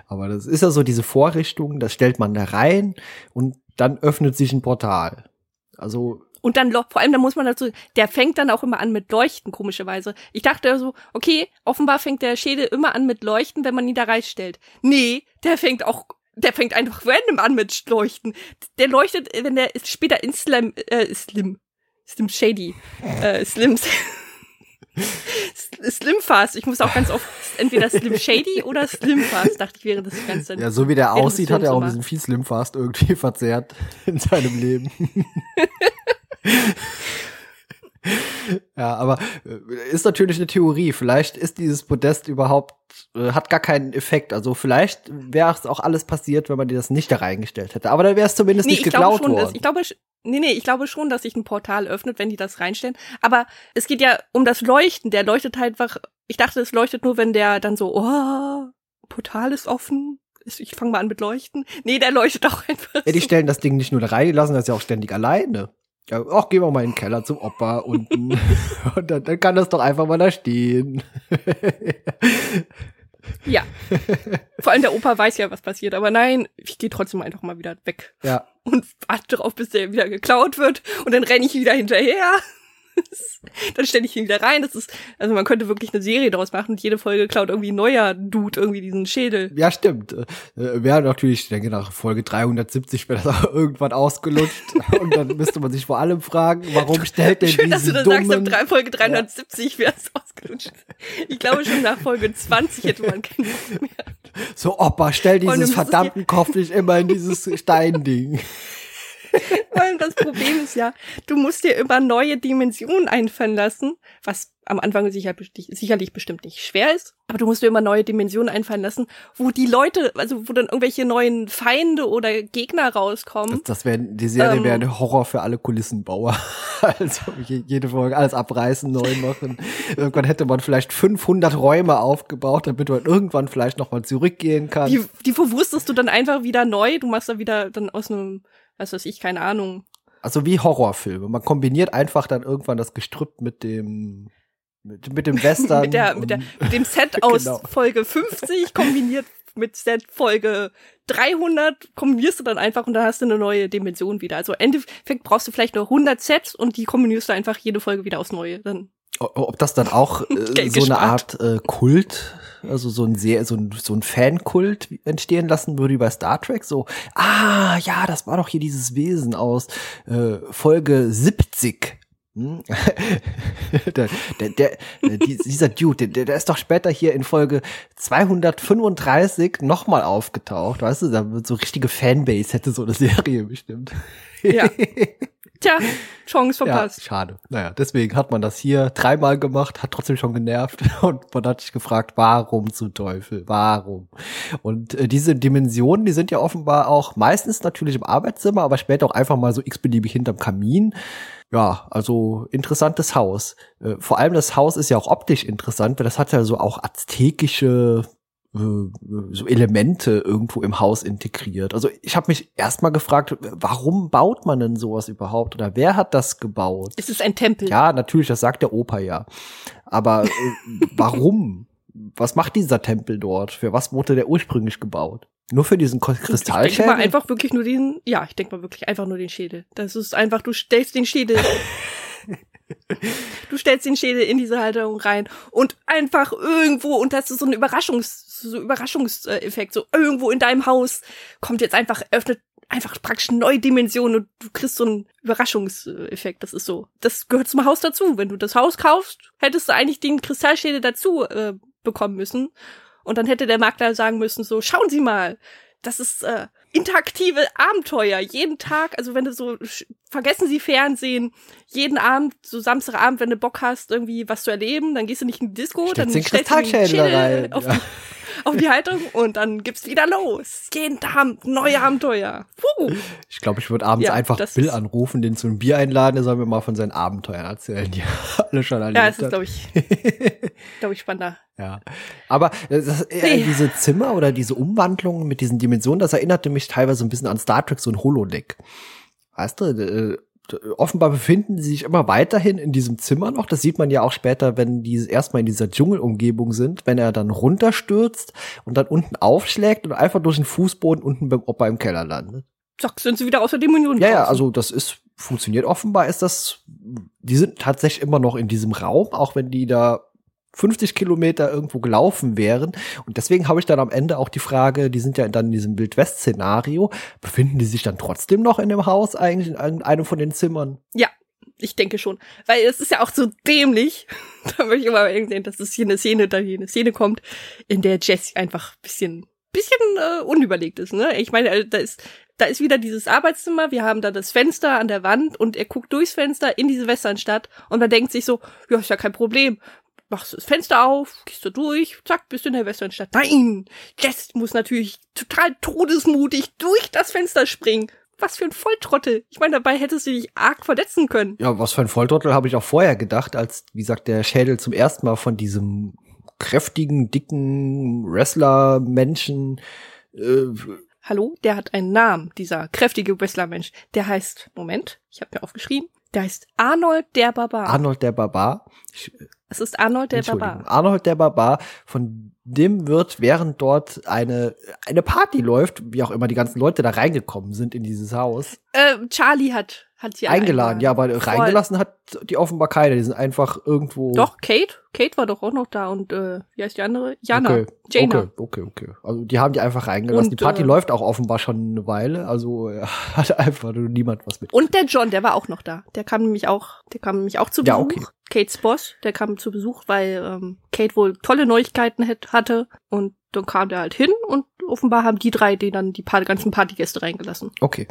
Aber das ist ja so diese Vorrichtung, das stellt man da rein und dann öffnet sich ein Portal. Also und dann, vor allem, da muss man dazu, der fängt dann auch immer an mit Leuchten, komischerweise. Ich dachte so, okay, offenbar fängt der Schädel immer an mit Leuchten, wenn man ihn da reinstellt. Nee, der fängt auch, der fängt einfach random an mit Leuchten. Der leuchtet, wenn der später in Slim, äh, Slim, Slim Shady, äh, Slim, Slim Fast. Ich muss auch ganz oft entweder Slim Shady oder Slim Fast, dachte ich, wäre das Ganze. Ja, so wie der aussieht, hat er auch diesen viel Slim Fast irgendwie verzerrt in seinem Leben. ja, aber äh, ist natürlich eine Theorie. Vielleicht ist dieses Podest überhaupt, äh, hat gar keinen Effekt. Also vielleicht wäre es auch alles passiert, wenn man dir das nicht da reingestellt hätte. Aber dann wäre es zumindest nee, nicht geklaut schon, worden. Dass, ich glaube, nee, nee, ich glaube schon, dass sich ein Portal öffnet, wenn die das reinstellen. Aber es geht ja um das Leuchten. Der leuchtet halt einfach, ich dachte, es leuchtet nur, wenn der dann so, oh, Portal ist offen. Ich fange mal an mit Leuchten. Nee, der leuchtet auch einfach. Ja, die stellen das Ding nicht nur da rein, die lassen das ja auch ständig alleine. Ja, ach, gehen wir mal in den Keller zum Opa unten. und dann, dann kann das doch einfach mal da stehen. ja. Vor allem der Opa weiß ja, was passiert. Aber nein, ich gehe trotzdem einfach mal wieder weg. Ja. Und warte darauf, bis der wieder geklaut wird. Und dann renne ich wieder hinterher. dann stelle ich ihn wieder rein. Das ist, also man könnte wirklich eine Serie daraus machen und jede Folge klaut irgendwie ein neuer Dude irgendwie diesen Schädel. Ja, stimmt. Äh, wäre natürlich, ich denke, nach Folge 370 wäre das auch irgendwann ausgelutscht. und dann müsste man sich vor allem fragen, warum stellt denn Schön, dass du das dummen, sagst, ab Folge 370 ja. wäre es ausgelutscht. Ich glaube schon nach Folge 20 hätte man keinen Bock mehr. So, Opa, stell dieses verdammten Kopf nicht immer in dieses Steinding. Weil das Problem ist ja, du musst dir immer neue Dimensionen einfallen lassen, was am Anfang sicher, sicherlich bestimmt nicht schwer ist, aber du musst dir immer neue Dimensionen einfallen lassen, wo die Leute, also wo dann irgendwelche neuen Feinde oder Gegner rauskommen. Das, das wäre die Serie ähm, wäre ein Horror für alle Kulissenbauer. also jede Folge alles abreißen, neu machen. irgendwann hätte man vielleicht 500 Räume aufgebaut, damit man irgendwann vielleicht noch mal zurückgehen kann. Die, die verwurstest du dann einfach wieder neu. Du machst da wieder dann aus einem, was weiß ich, keine Ahnung. Also wie Horrorfilme. Man kombiniert einfach dann irgendwann das Gestrüpp mit dem mit, mit dem Western. mit, der, mit, der, mit dem Set aus genau. Folge 50 kombiniert mit Set Folge 300 kombinierst du dann einfach und dann hast du eine neue Dimension wieder. Also im Endeffekt brauchst du vielleicht nur 100 Sets und die kombinierst du einfach jede Folge wieder aufs Neue. Dann ob das dann auch äh, so eine Art äh, Kult, also so ein sehr so ein so ein Fankult entstehen lassen würde wie bei Star Trek, so ah ja, das war doch hier dieses Wesen aus äh, Folge 70 hm? der, der, der, dieser Dude, der, der ist doch später hier in Folge 235 nochmal aufgetaucht, weißt du, da wird so richtige Fanbase hätte so eine Serie bestimmt. Ja. Tja, Chance verpasst. Ja, schade. Naja, deswegen hat man das hier dreimal gemacht, hat trotzdem schon genervt und man hat sich gefragt, warum zu Teufel, warum? Und äh, diese Dimensionen, die sind ja offenbar auch meistens natürlich im Arbeitszimmer, aber später auch einfach mal so x-beliebig hinterm Kamin. Ja, also interessantes Haus. Äh, vor allem das Haus ist ja auch optisch interessant, weil das hat ja so auch aztekische so Elemente irgendwo im Haus integriert. Also ich habe mich erstmal gefragt, warum baut man denn sowas überhaupt oder wer hat das gebaut? Es ist ein Tempel. Ja, natürlich, das sagt der Opa ja. Aber äh, warum? Was macht dieser Tempel dort? Für was wurde der ursprünglich gebaut? Nur für diesen Kristallschädel? Ich denke mal einfach wirklich nur den, ja, ich denke mal wirklich einfach nur den Schädel. Das ist einfach, du stellst den Schädel Du stellst den Schädel in diese Halterung rein und einfach irgendwo, und das ist so ein Überraschungs, so Überraschungseffekt, so irgendwo in deinem Haus kommt jetzt einfach, öffnet einfach praktisch neue Dimensionen und du kriegst so einen Überraschungseffekt. Das ist so. Das gehört zum Haus dazu. Wenn du das Haus kaufst, hättest du eigentlich den Kristallschädel dazu äh, bekommen müssen. Und dann hätte der Makler sagen müssen, so, schauen Sie mal, das ist äh, interaktive Abenteuer. Jeden Tag, also wenn du so, vergessen Sie Fernsehen, jeden Abend, so Samstagabend, wenn du Bock hast, irgendwie was zu erleben, dann gehst du nicht in die Disco, Stellst dann stellst du den Schädel rein. Auf, ja. Auf die Haltung und dann gibt's wieder los. Jeden Tag neue Abenteuer. Puh. Ich glaube, ich würde abends ja, einfach Bill anrufen, den zu einem Bier einladen, der soll mir mal von seinen Abenteuern erzählen, die alle schon erlebt Ja, das ist, glaube ich, glaube ich, spannender. Ja. Aber das, äh, nee. diese Zimmer oder diese Umwandlungen mit diesen Dimensionen, das erinnerte mich teilweise ein bisschen an Star Trek, so ein Holodeck. Weißt du, äh, offenbar befinden sie sich immer weiterhin in diesem Zimmer noch. Das sieht man ja auch später, wenn die erstmal in dieser Dschungelumgebung sind, wenn er dann runterstürzt und dann unten aufschlägt und einfach durch den Fußboden unten beim Opa im Keller landet. Zack, sind sie wieder aus der Dimension. Ja, ja, also das ist funktioniert offenbar, ist das, die sind tatsächlich immer noch in diesem Raum, auch wenn die da 50 Kilometer irgendwo gelaufen wären. Und deswegen habe ich dann am Ende auch die Frage, die sind ja dann in diesem Wildwest-Szenario, befinden die sich dann trotzdem noch in dem Haus eigentlich, in einem von den Zimmern? Ja, ich denke schon. Weil es ist ja auch so dämlich. da möchte ich immer sehen, dass es hier eine Szene, da hier eine Szene kommt, in der Jesse einfach bisschen, bisschen äh, unüberlegt ist. Ne? Ich meine, äh, da ist, da ist wieder dieses Arbeitszimmer, wir haben da das Fenster an der Wand und er guckt durchs Fenster in diese Westernstadt und man denkt sich so, ja, ist ja kein Problem machst du das Fenster auf, gehst du durch, zack, bist du in der Westernstadt. Nein, Jess muss natürlich total todesmutig durch das Fenster springen. Was für ein Volltrottel. Ich meine, dabei hättest du dich arg verletzen können. Ja, was für ein Volltrottel habe ich auch vorher gedacht, als, wie gesagt, der Schädel zum ersten Mal von diesem kräftigen, dicken Wrestler-Menschen äh, Hallo, der hat einen Namen, dieser kräftige Wrestler-Mensch. Der heißt, Moment, ich habe mir aufgeschrieben, der heißt Arnold der Barbar. Arnold der Barbar. Ich, es ist Arnold der Barbar. Arnold der Barbar, von dem wird, während dort eine, eine Party läuft, wie auch immer die ganzen Leute da reingekommen sind in dieses Haus. Äh, Charlie hat hat sie eingeladen. Ja, aber Voll. reingelassen hat die offenbar keine. Die sind einfach irgendwo. Doch, Kate. Kate war doch auch noch da und äh, wie heißt die andere? Jana. Okay. Jana. Okay, okay, okay. Also die haben die einfach reingelassen. Und, die Party äh, läuft auch offenbar schon eine Weile. Also äh, hat einfach niemand was mit. Und der John, der war auch noch da. Der kam nämlich auch, der kam nämlich auch zu Besuch. Ja, okay. Kates Boss, der kam zu Besuch, weil ähm, Kate wohl tolle Neuigkeiten hatte und dann kam der halt hin und offenbar haben die drei die dann die ganzen Partygäste reingelassen. Okay.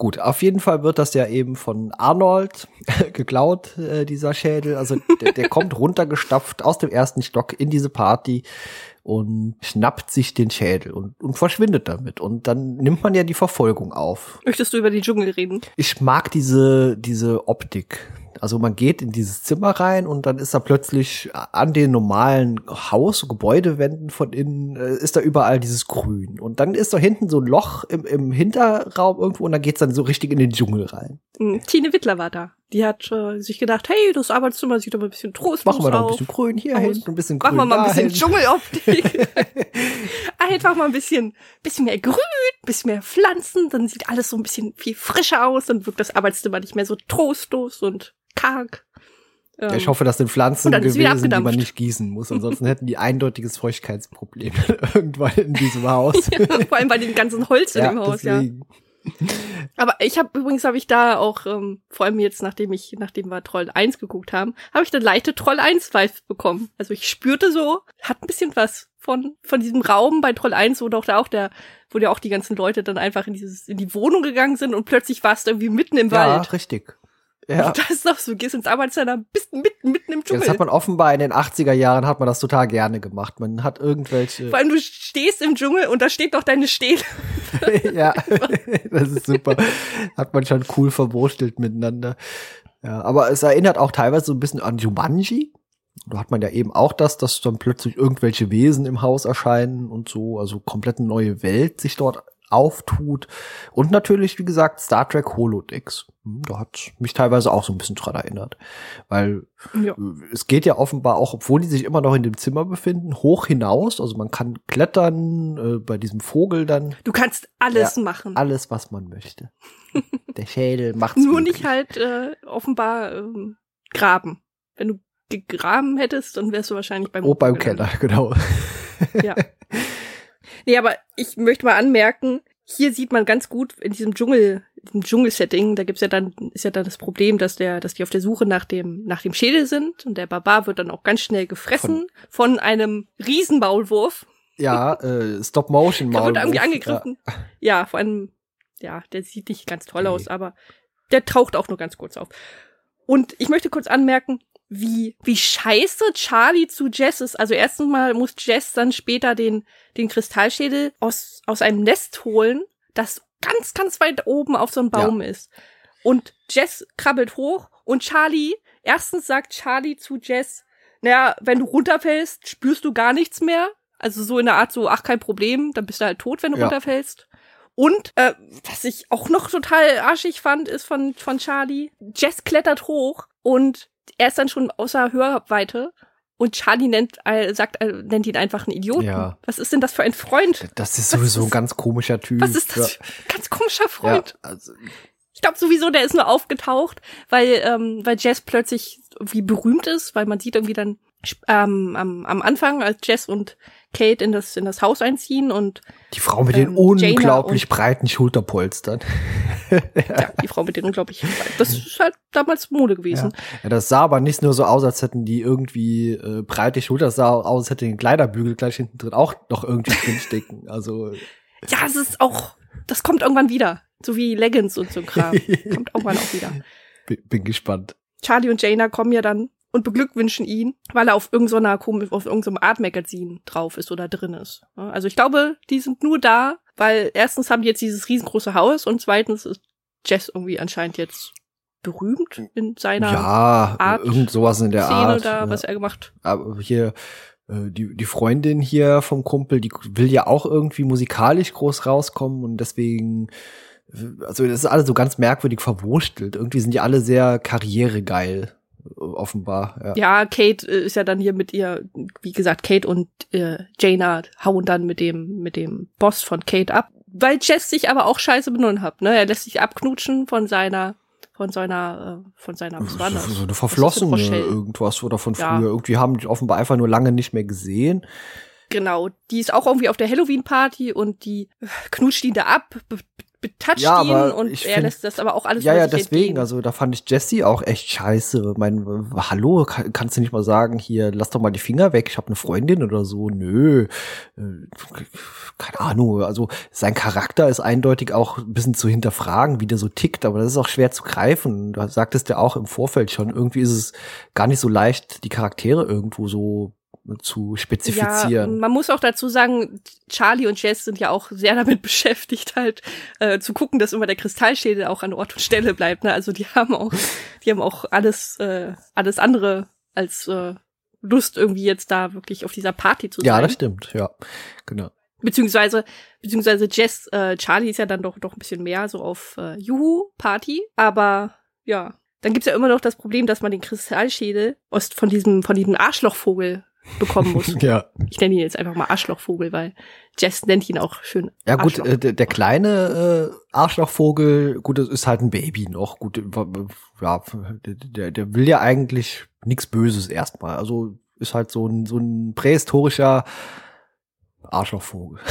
Gut, auf jeden Fall wird das ja eben von Arnold geklaut, äh, dieser Schädel. Also der, der kommt runtergestapft aus dem ersten Stock in diese Party und schnappt sich den Schädel und, und verschwindet damit. Und dann nimmt man ja die Verfolgung auf. Möchtest du über die Dschungel reden? Ich mag diese, diese Optik. Also man geht in dieses Zimmer rein und dann ist da plötzlich an den normalen Haus- Gebäudewänden von innen äh, ist da überall dieses Grün. Und dann ist da hinten so ein Loch im, im Hinterraum irgendwo und dann geht's dann so richtig in den Dschungel rein. Hm, Tine Wittler war da. Die hat äh, sich gedacht, hey, das Arbeitszimmer sieht aber ein bisschen trostlos Machen wir noch ein aus. bisschen Grün hier Aus. hinten, ein bisschen Grün Machen wir mal ein bisschen. Dschungeloptik. Einfach mal ein bisschen, bisschen mehr Grün, bisschen mehr Pflanzen, dann sieht alles so ein bisschen viel frischer aus, dann wirkt das Arbeitszimmer nicht mehr so trostlos und karg. Ja, Ähm, ich hoffe, das sind Pflanzen gewesen, die man nicht gießen muss. Ansonsten hätten die eindeutiges Feuchtigkeitsproblem irgendwann in diesem Haus. Vor allem bei dem ganzen Holz in dem Haus, ja. Aber ich habe übrigens habe ich da auch ähm, vor allem jetzt nachdem ich nachdem wir Troll 1 geguckt haben, habe ich eine leichte Troll 1 Vibes bekommen. Also ich spürte so, hat ein bisschen was von von diesem Raum bei Troll 1, wo doch da auch der wo ja auch die ganzen Leute dann einfach in dieses in die Wohnung gegangen sind und plötzlich warst du irgendwie mitten im Ja, Wald. richtig. Ja. Das ist doch so, gehst ins Arbeitszimmer, bist mitten mitten im Dschungel. das hat man offenbar in den 80er Jahren hat man das total gerne gemacht. Man hat irgendwelche vor allem du stehst im Dschungel und da steht doch deine Stele. ja, das ist super. Hat man schon cool verwurstelt miteinander. Ja, aber es erinnert auch teilweise so ein bisschen an Jumanji. Da hat man ja eben auch das, dass dann plötzlich irgendwelche Wesen im Haus erscheinen und so, also komplett eine neue Welt sich dort auftut. Und natürlich, wie gesagt, Star Trek Holodecks. Hm, Da hat mich teilweise auch so ein bisschen dran erinnert. Weil Ja. äh, es geht ja offenbar auch, obwohl die sich immer noch in dem Zimmer befinden, hoch hinaus. Also man kann klettern, äh, bei diesem Vogel dann Du kannst alles machen. alles, was man möchte. Der Schädel macht's Nur möglich. nicht halt äh, offenbar ähm, graben. Wenn du gegraben hättest, dann wärst du wahrscheinlich beim Oh, beim. Keller, genau. Ja. Nee, aber ich möchte mal anmerken, hier sieht man ganz gut in diesem Dschungel, im Dschungelsetting, da gibt's ja dann, ist ja dann das Problem, dass der, dass die auf der Suche nach dem, nach dem Schädel sind und der Barbar wird dann auch ganz schnell gefressen von, einem Riesenmaulwurf. Ja, äh, Stop Motion Der wird irgendwie angegriffen. Ja. vor allem, ja, der sieht nicht ganz toll aus, aber der taucht auch nur ganz kurz auf. Und ich möchte kurz anmerken, wie, wie scheiße Charlie zu Jess ist. Also erstens mal muss Jess dann später den, den Kristallschädel aus, aus einem Nest holen, das ganz, ganz weit oben auf so einem Baum ist. Und Jess krabbelt hoch und Charlie, erstens sagt Charlie zu Jess, naja, wenn du runterfällst, spürst du gar nichts mehr. Also so in der Art so, ach, kein Problem, dann bist du halt tot, wenn du Ja. runterfällst. Und äh, was ich auch noch total arschig fand, ist von, von Charlie, Jess klettert hoch und er ist dann schon außer Hörweite und Charlie nennt, äh, sagt, äh, nennt ihn einfach einen Idioten. Ja. Was ist denn das für ein Freund? Das ist sowieso ist- ein ganz komischer Typ. Was ist das ein ganz komischer Ja, Freund? ja also, Ich glaube sowieso, der ist nur aufgetaucht, weil, ähm, weil Jess plötzlich irgendwie berühmt ist, weil man sieht irgendwie dann ähm, am, am Anfang, als Jess und Kate in das, in das Haus einziehen und die Frau mit Ähm, den unglaublich breiten Schulterpolstern. ja, die Frau mit den unglaublich, das ist halt damals Mode gewesen. Ja, das sah aber nicht nur so aus, als hätten die irgendwie äh, breite Schulter, das sah aus, als hätte den Kleiderbügel gleich hinten drin auch noch irgendwie drinstecken. Also Ja, es ist auch, das kommt irgendwann wieder. So wie Leggings und so ein Kram. kommt irgendwann auch wieder. bin, bin gespannt. Charlie und Jaina kommen ja dann und beglückwünschen ihn, weil er auf irgendeiner komisch, auf irgendeinem Art-Magazin drauf ist oder drin ist. Also ich glaube, die sind nur da, weil erstens haben die jetzt dieses riesengroße Haus und zweitens ist Jess irgendwie anscheinend jetzt berühmt in seiner ja, Art, irgend sowas in der Szene Art. da, ja. was er gemacht. Aber hier, äh, die, die Freundin hier vom Kumpel, die will ja auch irgendwie musikalisch groß rauskommen und deswegen, äh, also das ist alles so ganz merkwürdig verwurstelt. Irgendwie sind die alle sehr karrieregeil, offenbar. Ja. Ja, Kate äh, ist ja dann hier mit ihr, wie gesagt, Kate und äh, Jaina hauen dann mit dem mit dem Boss von Kate ab, weil Jess sich aber auch scheiße benommen hat. Ne, er lässt sich abknutschen von seiner von seiner äh, von seiner was war das? So eine verflossene irgendwas oder von früher. Ja. Irgendwie haben die offenbar einfach nur lange nicht mehr gesehen. Genau, die ist auch irgendwie auf der Halloween Party und die äh, knutscht ihn da ab, betatscht Ja, ihn und er find- lässt das aber auch alles Ja, ja, deswegen, entgehen. also da fand ich Jesse auch echt scheiße. Mein, hallo, kann, kannst du nicht mal sagen, hier, lass doch mal die Finger weg, ich habe eine Freundin oder so. Nö, äh, keine Ahnung. Also sein Charakter ist eindeutig auch ein bisschen zu hinterfragen, wie der so tickt, aber das ist auch schwer zu greifen. Du sagtest ja auch im Vorfeld schon, irgendwie ist es gar nicht so leicht, die Charaktere irgendwo so zu Ja, spezifizieren. man muss auch dazu sagen, Charlie und Jess sind ja auch sehr damit beschäftigt, halt äh, zu gucken, dass immer der Kristallschädel auch an Ort und Stelle bleibt. Ne? Also die haben auch, die haben auch alles, äh, alles andere als äh, Lust, irgendwie jetzt da wirklich auf dieser Party zu sein. ja, das stimmt, ja, genau. Beziehungsweise, beziehungsweise Jess, äh, Charlie ist ja dann doch, doch ein bisschen mehr so auf äh, Juhu-Party. Aber ja, dann gibt's ja immer noch das Problem, dass man den Kristallschädel aus, von diesem, von diesem Arschlochvogel bekommen muss. Ja. Ich nenne ihn jetzt einfach mal Arschlochvogel, weil Jess nennt ihn auch schön. Ja gut, äh, der, der kleine äh, Arschlochvogel, gut, das ist halt ein Baby noch. Gut, äh, ja, der, der, der will ja eigentlich nichts Böses erstmal. Also ist halt so ein so ein prähistorischer Arschlochvogel.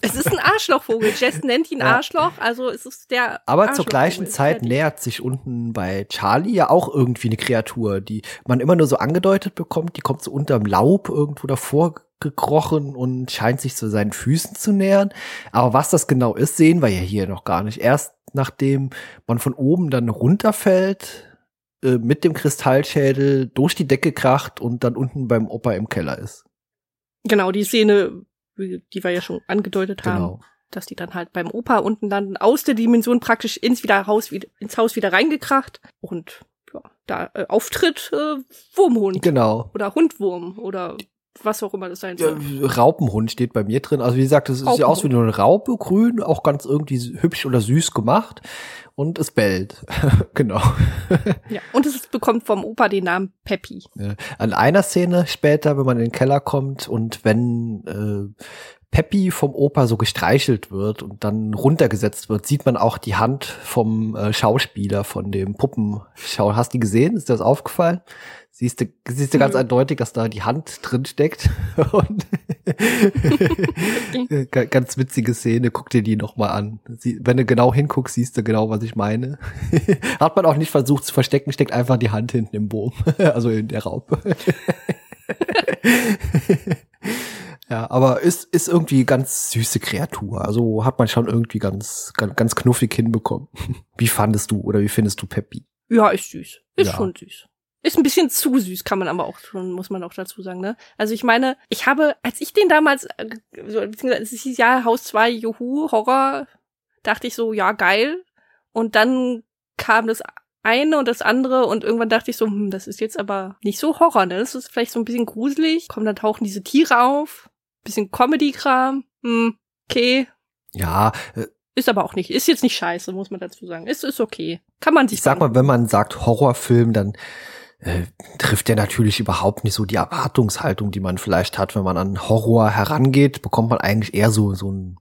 Es ist ein Arschlochvogel. Jess nennt ihn Ja. Arschloch, also es ist der. Aber zur gleichen Zeit nähert sich unten bei Charlie ja auch irgendwie eine Kreatur, die man immer nur so angedeutet bekommt. Die kommt so unterm Laub irgendwo davor gekrochen und scheint sich zu seinen Füßen zu nähern. Aber was das genau ist, sehen wir ja hier noch gar nicht. Erst nachdem man von oben dann runterfällt, äh, mit dem Kristallschädel durch die Decke kracht und dann unten beim Opa im Keller ist. Genau, die Szene, die wir ja schon angedeutet haben. Genau. dass die dann halt beim Opa unten landen, aus der Dimension praktisch ins, wieder Haus, wieder, ins Haus wieder reingekracht und ja, da äh, auftritt äh, Wurmhund Genau. oder Hundwurm oder was auch immer das sein Ja, soll. Raupenhund steht bei mir drin. Also wie gesagt, es sieht aus wie nur eine Raupe, grün, auch ganz irgendwie hübsch oder süß gemacht. Und es bellt. genau. Ja. Und es bekommt vom Opa den Namen Peppy. Ja. An einer Szene später, wenn man in den Keller kommt und wenn äh, Peppy vom Opa so gestreichelt wird und dann runtergesetzt wird, sieht man auch die Hand vom äh, Schauspieler von dem Puppenschau. Hast du die gesehen? Ist dir das aufgefallen? Siehst du, siehst du ganz Nö. eindeutig, dass da die Hand drin steckt. Und Ga- ganz witzige Szene, guck dir die noch mal an. Sie, wenn du genau hinguckst, siehst du genau, was ich meine. Hat man auch nicht versucht zu verstecken, steckt einfach die Hand hinten im Boom, also in der Raupe. Ja, aber ist, ist irgendwie ganz süße Kreatur. Also hat man schon irgendwie ganz, ganz, ganz knuffig hinbekommen. Wie fandest du oder wie findest du Peppi? Ja, ist süß. Ist Ja. schon süß. Ist ein bisschen zu süß, kann man aber auch schon, muss man auch dazu sagen, ne? Also ich meine, ich habe, als ich den damals, äh, so, beziehungsweise es hieß ja Haus 2, Juhu, Horror, dachte ich so, ja, geil. Und dann kam das eine und das andere und irgendwann dachte ich so, hm, das ist jetzt aber nicht so Horror, ne? Das ist vielleicht so ein bisschen gruselig. Komm, dann tauchen diese Tiere auf. Bisschen Comedy-Kram. Hm, okay. Ja, äh, Ist aber auch nicht, ist jetzt nicht scheiße, muss man dazu sagen. Ist, ist okay. Kann man sich ich sag mal, wenn man sagt Horrorfilm, dann äh, trifft der natürlich überhaupt nicht so die Erwartungshaltung, die man vielleicht hat, wenn man an Horror herangeht, bekommt man eigentlich eher so so ein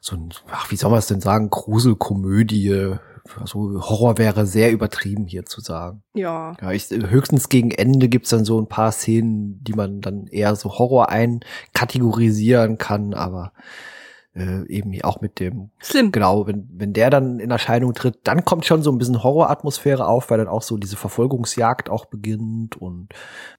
so ein ach, wie soll man es denn sagen, Gruselkomödie. Also Horror wäre sehr übertrieben hier zu sagen. Ja. Ja, ich, höchstens gegen Ende gibt's dann so ein paar Szenen, die man dann eher so Horror einkategorisieren kann, aber äh, eben auch mit dem Slim. Genau, wenn, wenn der dann in Erscheinung tritt, dann kommt schon so ein bisschen Horroratmosphäre auf, weil dann auch so diese Verfolgungsjagd auch beginnt und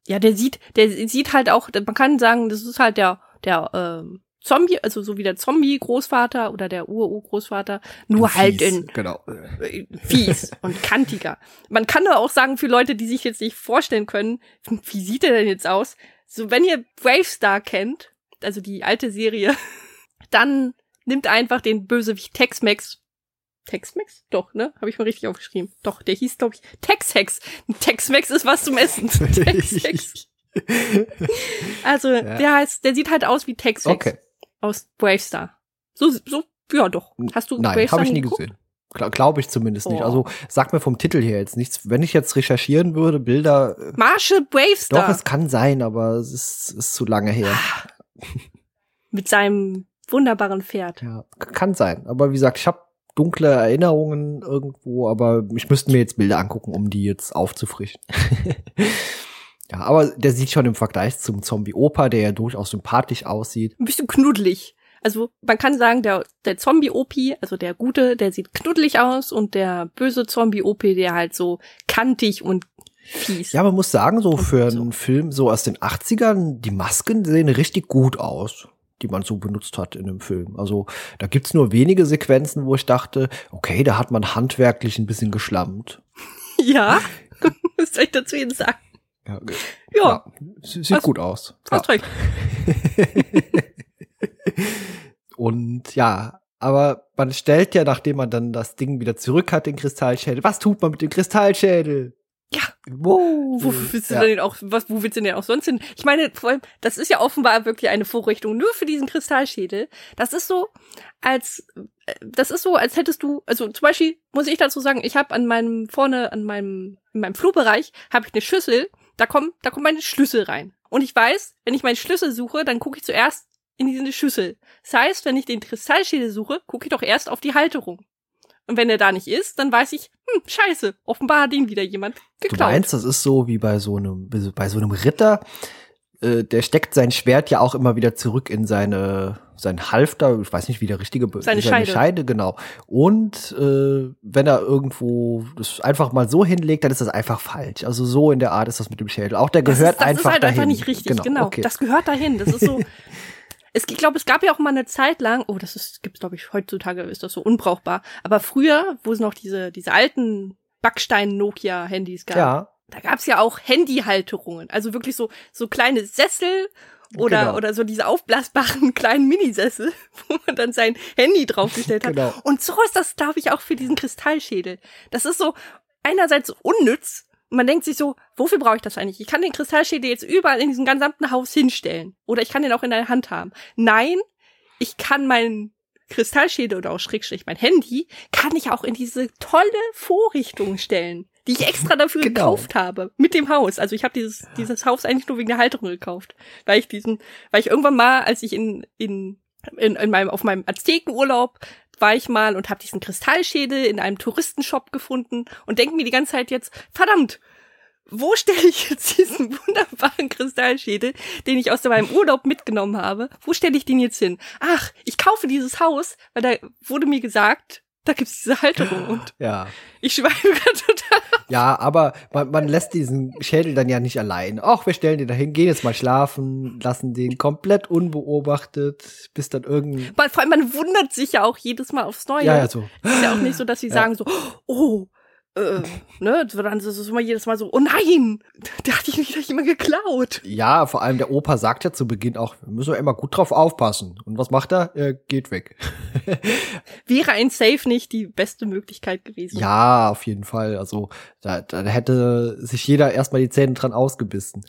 Ja, der sieht, der sieht halt auch, man kann sagen, das ist halt der, der ähm, Zombie, also so wie der Zombie-Großvater oder der Ur-Ur-Großvater, nur halt fies, in Genau. äh, fies und kantiger. Man kann aber auch sagen, für Leute, die sich jetzt nicht vorstellen können, wie sieht er denn jetzt aus? So, wenn ihr Bravestar kennt, also die alte Serie, dann nimmt einfach den Bösewicht Tex-Mex. Tex-Mex? Doch, ne? Habe ich mal richtig aufgeschrieben. Doch, der hieß, glaube ich, Tex-Hex. Tex-Mex ist was zum Essen. Tex-Hex. Also, Ja. der heißt, der sieht halt aus wie Tex-Hex Okay. Aus Bravestar. So, so, ja doch. Hast du Nein, Bravestar habe ich nie geguckt? gesehen. Gla Glaube ich zumindest nicht. Oh. Also sag mir vom Titel her jetzt nichts. Wenn ich jetzt recherchieren würde, Bilder, äh, Marshall Bravestar. doch, es kann sein, aber es ist, ist zu lange her. mit seinem wunderbaren Pferd. Ja, kann sein. Aber wie gesagt, ich habe dunkle Erinnerungen irgendwo, aber ich müsste mir jetzt Bilder angucken, um die jetzt aufzufrischen. ja, aber der sieht schon im Vergleich zum Zombie-Opa, der ja durchaus sympathisch aussieht. Ein bisschen knuddelig. Also man kann sagen, der, der Zombie-OP, also der gute, der sieht knuddelig aus und der böse Zombie-OP, der halt so kantig und fies. Ja, man muss sagen, so für einen Film so aus den 80ern, die Masken sehen richtig gut aus die man so benutzt hat in dem Film. Also da gibt's nur wenige Sequenzen, wo ich dachte, okay, da hat man handwerklich ein bisschen geschlammt. Ja, was soll ich dazu jetzt sagen? Ja, ja. sieht hast, gut aus. Hast ja. recht. Und ja, aber man stellt ja, nachdem man dann das Ding wieder zurück hat, den Kristallschädel, was tut man mit dem Kristallschädel? Ja. Wow. Wo willst du ja. denn auch, was, wo willst du denn auch sonst hin? Ich meine, vor allem, das ist ja offenbar wirklich eine Vorrichtung nur für diesen Kristallschädel. Das ist so, als, äh, das ist so, als hättest du, also zum Beispiel muss ich dazu sagen, ich habe an meinem, vorne, an meinem, in meinem Flurbereich, habe ich eine Schüssel, da kommen, da kommen meine Schlüssel rein. Und ich weiß, wenn ich meinen Schlüssel suche, dann gucke ich zuerst in diese Schüssel. Das heißt, wenn ich den Kristallschädel suche, gucke ich doch erst auf die Halterung. Und wenn er da nicht ist, dann weiß ich, hm, scheiße, offenbar hat ihn wieder jemand geklaut. Du meinst, das ist so wie bei so einem, bei so einem Ritter, äh, der steckt sein Schwert ja auch immer wieder zurück in seine sein Halfter, ich weiß nicht, wie der richtige seine, seine Scheide. Scheide, genau. Und äh, wenn er irgendwo das einfach mal so hinlegt, dann ist das einfach falsch. Also so in der Art ist das mit dem Schädel. Auch der gehört das ist, das einfach ist halt dahin. einfach nicht richtig, genau. genau. Okay. Das gehört dahin. Das ist so Es, ich glaube, es gab ja auch mal eine Zeit lang, oh, das ist, gibt's glaube ich heutzutage ist das so unbrauchbar. Aber früher, wo es noch diese diese alten Backstein-Nokia-Handys gab, ja. da gab's ja auch Handyhalterungen, also wirklich so so kleine Sessel oder genau. oder so diese aufblasbaren kleinen Minisessel, wo man dann sein Handy draufgestellt hat. Genau. Und so ist das, glaube ich, auch für diesen Kristallschädel. Das ist so einerseits unnütz, und man denkt sich so, wofür brauche ich das eigentlich? Ich kann den Kristallschädel jetzt überall in diesem gesamten Haus hinstellen. Oder ich kann den auch in der Hand haben. Nein, ich kann meinen Kristallschädel oder auch Schrägstrich mein Handy, kann ich auch in diese tolle Vorrichtung stellen, die ich extra dafür genau. gekauft habe. Mit dem Haus. Also ich habe dieses, dieses Haus eigentlich nur wegen der Halterung gekauft. Weil ich diesen, weil ich irgendwann mal, als ich in, in in, in meinem, auf meinem Aztekenurlaub war ich mal und habe diesen Kristallschädel in einem Touristenshop gefunden und denke mir die ganze Zeit jetzt, verdammt, wo stelle ich jetzt diesen wunderbaren Kristallschädel, den ich aus meinem Urlaub mitgenommen habe, wo stelle ich den jetzt hin? Ach, ich kaufe dieses Haus, weil da wurde mir gesagt, da gibt's diese Halterung und ja. ich schweife gerade total. Ja, aber man, man lässt diesen Schädel dann ja nicht allein. Ach, wir stellen den dahin, gehen jetzt mal schlafen, lassen den komplett unbeobachtet, bis dann irgend. Vor allem, man wundert sich ja auch jedes Mal aufs Neue. Ja, ja, so. Ist ja auch nicht so, dass sie ja. sagen so, oh, äh, ne, dann ist es immer jedes Mal so, oh nein, der hat dich wieder jemand geklaut. Ja, vor allem der Opa sagt ja zu Beginn auch, wir müssen immer gut drauf aufpassen. Und was macht er? Er geht weg. Wäre ein Safe nicht die beste Möglichkeit gewesen? Ja, auf jeden Fall. Also da, da hätte sich jeder erstmal die Zähne dran ausgebissen.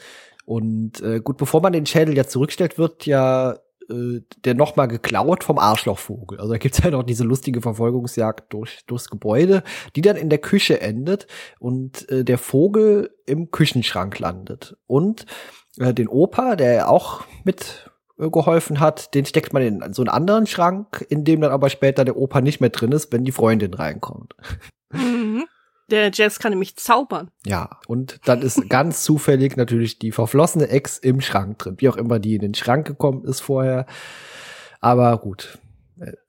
Und äh, gut, bevor man den Schädel ja zurückstellt, wird ja äh, der nochmal geklaut vom Arschlochvogel. Also da gibt's ja noch diese lustige Verfolgungsjagd durch, durchs Gebäude, die dann in der Küche endet und äh, der Vogel im Küchenschrank landet. Und äh, den Opa, der auch mit äh, geholfen hat, den steckt man in so einen anderen Schrank, in dem dann aber später der Opa nicht mehr drin ist, wenn die Freundin reinkommt. Mhm. Der Jazz kann nämlich zaubern. Ja, und dann ist ganz zufällig natürlich die verflossene Ex im Schrank drin. Wie auch immer die in den Schrank gekommen ist vorher. Aber gut.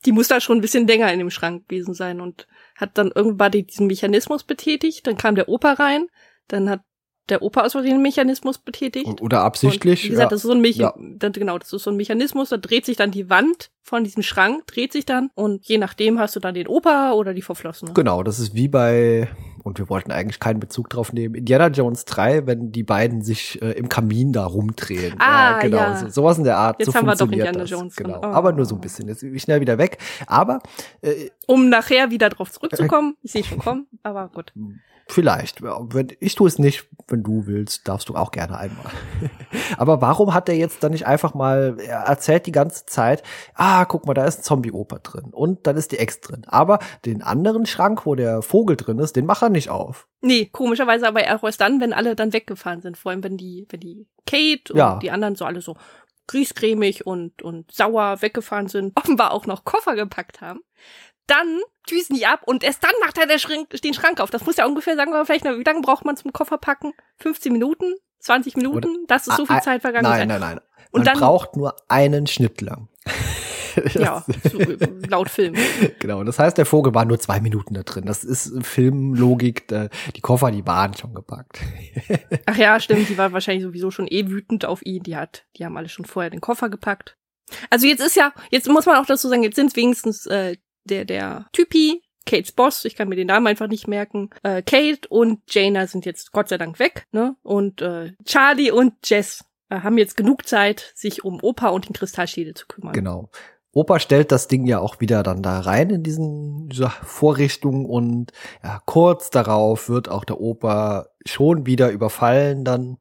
Die muss da schon ein bisschen länger in dem Schrank gewesen sein und hat dann irgendwann diesen Mechanismus betätigt. Dann kam der Opa rein. Dann hat der Opa aus Versehen Mechanismus betätigt. Oder absichtlich. Und wie gesagt, ja. das ist so ein Mecha ja. genau, das ist so ein Mechanismus, da dreht sich dann die Wand von diesem Schrank, dreht sich dann und je nachdem hast du dann den Opa oder die Verflossene. Genau, das ist wie bei, und wir wollten eigentlich keinen Bezug drauf nehmen, Indiana Jones 3, wenn die beiden sich äh, im Kamin da rumdrehen. Ah, ja, genau, ja. So, sowas in der Art. Jetzt so haben wir doch Indiana das. Jones. Genau, oh. aber nur so ein bisschen. Jetzt ich schnell wieder weg. Aber äh, um nachher wieder drauf zurückzukommen, ich sehe schon kommen, aber gut. Vielleicht. Ich tue es nicht, wenn du willst, darfst du auch gerne einmal. Aber warum hat er jetzt dann nicht einfach mal, er erzählt die ganze Zeit, ah, guck mal, da ist ein Zombie-Oper drin und dann ist die Ex drin. Aber den anderen Schrank, wo der Vogel drin ist, den macht er nicht auf. Nee, komischerweise aber erst dann, wenn alle dann weggefahren sind. Vor allem, wenn die, wenn die Kate und ja. die anderen so alle so grießcremig und, und sauer weggefahren sind, offenbar auch noch Koffer gepackt haben dann düsen die ab und erst dann macht er der Schrank, den Schrank auf. Das muss ja ungefähr, sagen mal, vielleicht, wie lange braucht man zum Koffer packen? 15 Minuten? 20 Minuten? Das ist so viel Zeit vergangen. Nein, nein, nein. Und man dann, braucht nur einen Schnitt lang. ja, so, laut Film. Genau, das heißt, der Vogel war nur zwei Minuten da drin. Das ist Filmlogik, die Koffer, die waren schon gepackt. Ach ja, stimmt, die war wahrscheinlich sowieso schon eh wütend auf ihn. Die hat, die haben alle schon vorher den Koffer gepackt. Also jetzt ist ja, jetzt muss man auch dazu sagen, jetzt sind wenigstens äh, der, der Typi, Kates Boss, ich kann mir den Namen einfach nicht merken. Äh, Kate und Jaina sind jetzt Gott sei Dank weg, ne? Und äh, Charlie und Jess äh, haben jetzt genug Zeit, sich um Opa und den Kristallschädel zu kümmern. Genau. Opa stellt das Ding ja auch wieder dann da rein in diesen diese Vorrichtung und ja, kurz darauf wird auch der Opa schon wieder überfallen dann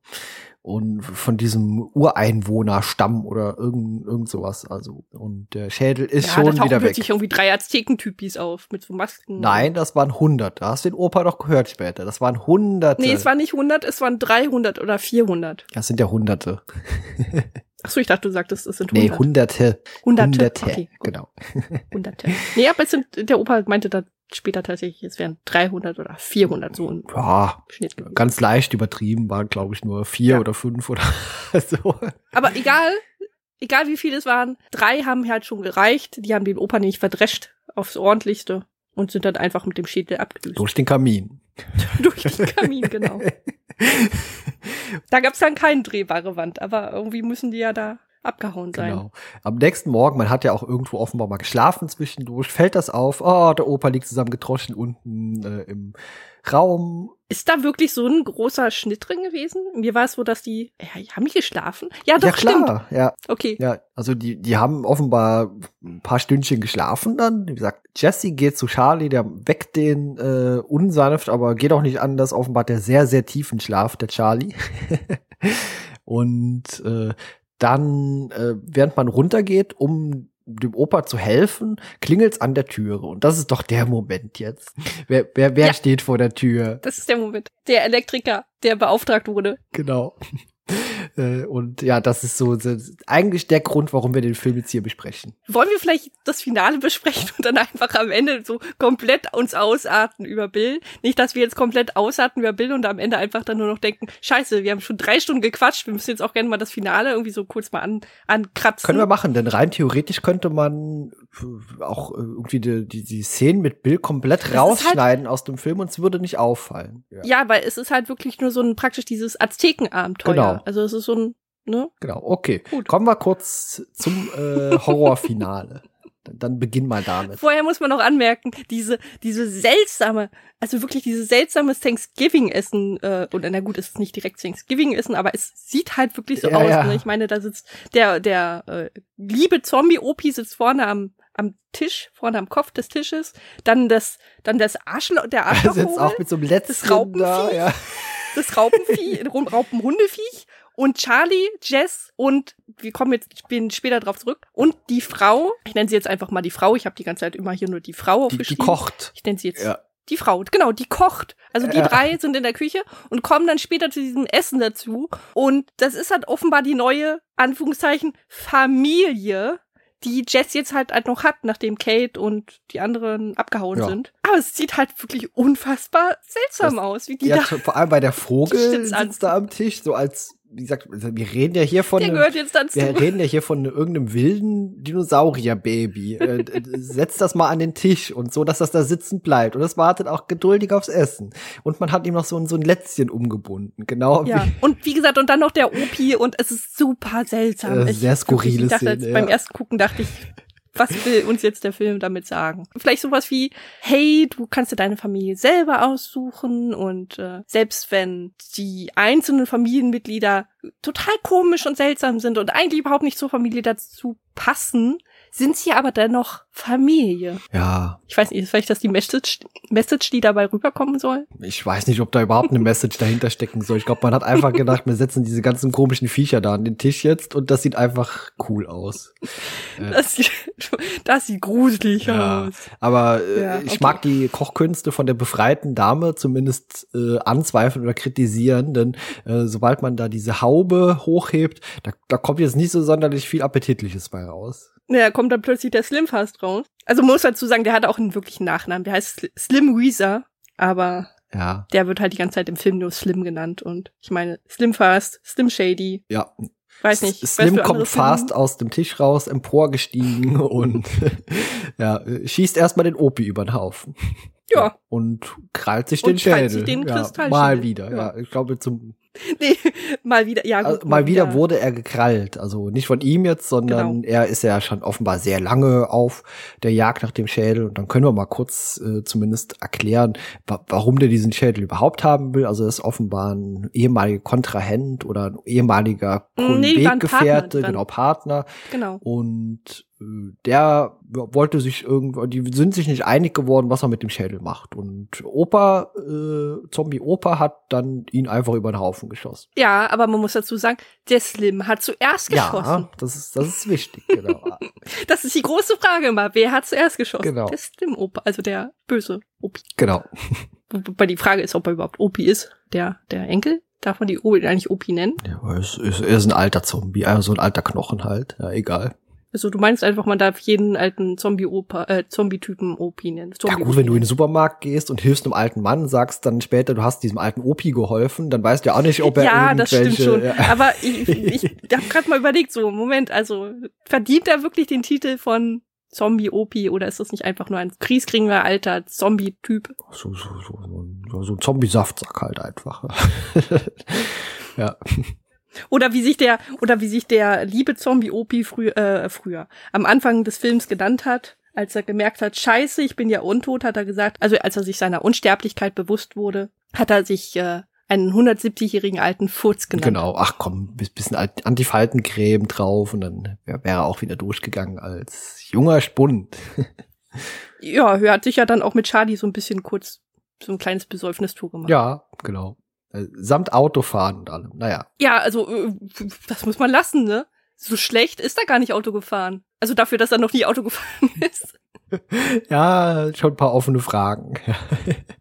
und von diesem Ureinwohnerstamm oder irgend, irgend sowas. Also und der Schädel ist ja, schon da wieder weg. sich irgendwie drei Aztekentypis auf mit so Masken. Nein, das waren 100. Da hast du den Opa doch gehört später. Das waren Hunderte. Nee, es waren nicht 100, es waren 300 oder 400. Das sind ja Hunderte. Ach so, ich dachte, du sagtest, es sind 100. Nee, Hunderte. Hunderte. Hunderte. Okay, genau. Hunderte. Nee, aber es sind, der Opa meinte da später tatsächlich, es wären 300 oder 400 so ein ja, Schnitt gewesen. Ganz leicht übertrieben, waren glaube ich nur vier ja. oder fünf oder so. Aber egal, egal wie viele es waren, drei haben halt schon gereicht. Die haben den Opa nicht verdrescht aufs ordentlichste und sind dann einfach mit dem Schädel abgedüst. Durch den Kamin. Durch den Kamin, genau. da gab's dann keine drehbare Wand, aber irgendwie müssen die ja da abgehauen sein. Genau. Am nächsten Morgen, man hat ja auch irgendwo offenbar mal geschlafen zwischendurch, fällt das auf, oh, der Opa liegt zusammengetroschen unten äh, im Raum. Ist da wirklich so ein großer Schnitt drin gewesen? Mir war es so, dass die, ja, haben die geschlafen? Ja, doch, ja, klar, stimmt. Ja, okay. Ja, also die, die haben offenbar ein paar Stündchen geschlafen dann. Wie gesagt, Jesse geht zu Charlie, der weckt den äh, unsanft, aber geht auch nicht anders. Offenbar hat der sehr, sehr tiefen Schlaf, der Charlie. Und äh, dann, äh, während man runtergeht, um dem Opa zu helfen, klingelt's an der Türe. Und das ist doch der Moment jetzt. Wer, wer, wer ja. steht vor der Tür? Das ist der Moment. Der Elektriker, der beauftragt wurde. Genau. Äh, und ja, das ist so eigentlich der Grund, warum wir den Film jetzt hier besprechen. Wollen wir vielleicht das Finale besprechen und dann einfach am Ende so komplett uns ausarten über Bill? Nicht, dass wir jetzt komplett ausarten über Bill und am Ende einfach dann nur noch denken, scheiße, wir haben schon drei Stunden gequatscht, wir müssen jetzt auch gerne mal das Finale irgendwie so kurz mal an, ankratzen. Können wir machen, denn rein theoretisch könnte man auch irgendwie die, die, die Szenen mit Bill komplett halt rausschneiden halt, aus dem Film und es würde nicht auffallen. Ja. ja. weil es ist halt wirklich nur so ein praktisch dieses Aztekenabenteuer. Genau. Also es ist so ein, ne? Genau, okay. Gut. Kommen wir kurz zum äh, Horrorfinale. Dann beginn mal damit. Vorher muss man noch anmerken, diese, diese seltsame, also wirklich dieses seltsame Thanksgiving-Essen, äh, oder na gut, es ist nicht direkt Thanksgiving-Essen, aber es sieht halt wirklich so ja, aus. Ja. Ne? Ich meine, da sitzt der, der äh, liebe Zombie-Opi sitzt vorne am, am Tisch, vorne am Kopf des Tisches, dann das, dann das Arschloch, der Arschloch. Er sitzt auch mit so einem letzten das Raupenvieh, da, ja. das Raupenvieh, Raupenhundeviech und Charlie, Jess und wir kommen jetzt ich bin später drauf zurück und die Frau, ich nenne sie jetzt einfach mal die Frau, ich habe die ganze Zeit immer hier nur die Frau aufgeschrieben. Die, die kocht. Ich nenne sie jetzt ja. die Frau, genau, die kocht. Also die ja. drei sind in der Küche und kommen dann später zu diesem Essen dazu und das ist halt offenbar die neue Anführungszeichen Familie die Jess jetzt halt, halt noch hat, nachdem Kate und die anderen abgehauen ja. sind. Aber es sieht halt wirklich unfassbar seltsam das, aus, wie die ja, da. Vor allem bei der Vogel sitzt da am Tisch, so als wie gesagt, also wir reden ja hier von, Der gehört jetzt dazu. wir reden ja hier von irgendeinem wilden Dinosaurier-Baby. äh, setzt das mal an den Tisch und so, dass das da sitzen bleibt. Und es wartet auch geduldig aufs Essen. Und man hat ihm noch so ein, so ein Lätzchen umgebunden. Genau. Ja. Wie, und wie gesagt, und dann noch der Opi und es ist super seltsam. Äh, sehr skurrile ich dachte, Szene, ja. Beim ersten Gucken dachte ich, was will uns jetzt der Film damit sagen? Vielleicht sowas wie, hey, du kannst dir deine Familie selber aussuchen und äh, selbst wenn die einzelnen Familienmitglieder total komisch und seltsam sind und eigentlich überhaupt nicht zur Familie dazu passen, sind sie aber dennoch Familie. Ja. Ich weiß nicht, ist vielleicht das die Message, Message, die dabei rüberkommen soll? Ich weiß nicht, ob da überhaupt eine Message dahinter stecken soll. Ich glaube, man hat einfach gedacht, wir setzen diese ganzen komischen Viecher da an den Tisch jetzt und das sieht einfach cool aus. Das sieht, das sieht gruselig ja. aus. Aber äh, ja, okay. ich mag die Kochkünste von der befreiten Dame zumindest äh, anzweifeln oder kritisieren, denn äh, sobald man da diese Haube hochhebt, da, da kommt jetzt nicht so sonderlich viel Appetitliches bei raus. Ja, kommt dann plötzlich der Slim fast raus. Also muss dazu sagen, der hat auch einen wirklichen Nachnamen. Der heißt Slim Weezer, aber ja. der wird halt die ganze Zeit im Film nur Slim genannt. Und ich meine, Slim Fast, Slim Shady. Ja. Weiß nicht. Slim weißt du kommt fast aus dem Tisch raus, emporgestiegen und ja, schießt erstmal den Opi über den Haufen. Ja. Und krallt sich Und den Schädel. krallt sich den ja, Kristallschädel. mal wieder, ja. Ja. Ich glaube, zum Nee, mal wieder. Ja, gut, also, mal wieder wurde er gekrallt. Also nicht von ihm jetzt, sondern Genau. er ist ja schon offenbar sehr lange auf der Jagd nach dem Schädel. Und dann können wir mal kurz äh, zumindest erklären, wa warum der diesen Schädel überhaupt haben will. Also er ist offenbar ein ehemaliger Kontrahent oder ein ehemaliger Nee, Partner, genau Partner. Genau. Und der wollte sich irgendwo, die sind sich nicht einig geworden, was er mit dem Schädel macht. Und Opa, äh, Zombie Opa hat dann ihn einfach über den Haufen geschossen. Ja, aber man muss dazu sagen, der Slim hat zuerst geschossen. Ja, das ist, das ist wichtig, genau. Das ist die große Frage immer. Wer hat zuerst geschossen? Genau. Der Slim-Opa, also der böse Opi. genau. Wobei die Frage ist, ob er überhaupt Opi ist. Der, der Enkel? Darf man die Opi eigentlich Opi nennen? Ja, er ist, er ist ein alter Zombie, also so ein alter Knochen halt. Ja, egal. Also du meinst einfach, man darf jeden alten Zombie-Opa, äh, Zombie-Typen Opi nennen. Ja Zombie gut, wenn du in den Supermarkt gehst und hilfst einem alten Mann, sagst dann später, du hast diesem alten Opi geholfen, dann weißt du ja auch nicht, ob er Ja, das stimmt schon. Ja, Aber ich, ich, ich habe gerade mal überlegt, so, Moment, also verdient er wirklich den Titel von Zombie-Opi oder ist das nicht einfach nur ein kriegskriegender alter Zombie-Typ? so, so, so, so, so ein Zombie-Saftsack halt einfach. ja. Oder wie sich der, oder wie sich der liebe Zombie-Opi früh, äh, früher am Anfang des Films genannt hat, als er gemerkt hat, scheiße, ich bin ja untot, hat er gesagt, also als er sich seiner Unsterblichkeit bewusst wurde, hat er sich äh, einen 170-jährigen alten Furz genannt. Genau, ach komm, bis- bisschen Alt- Antifaltencreme drauf und dann wär- wäre er auch wieder durchgegangen als junger Spund. Ja, er hat sich ja dann auch mit Charlie so ein bisschen kurz so ein kleines Besäufnistour gemacht. Ja, genau. Äh, Samt Autofahren und allem. Naja. Ja, also äh, das muss man lassen, ne? So schlecht ist er gar nicht Auto gefahren. Also dafür, dass er noch nie Auto gefahren ist. Ja, schon ein paar offene Fragen.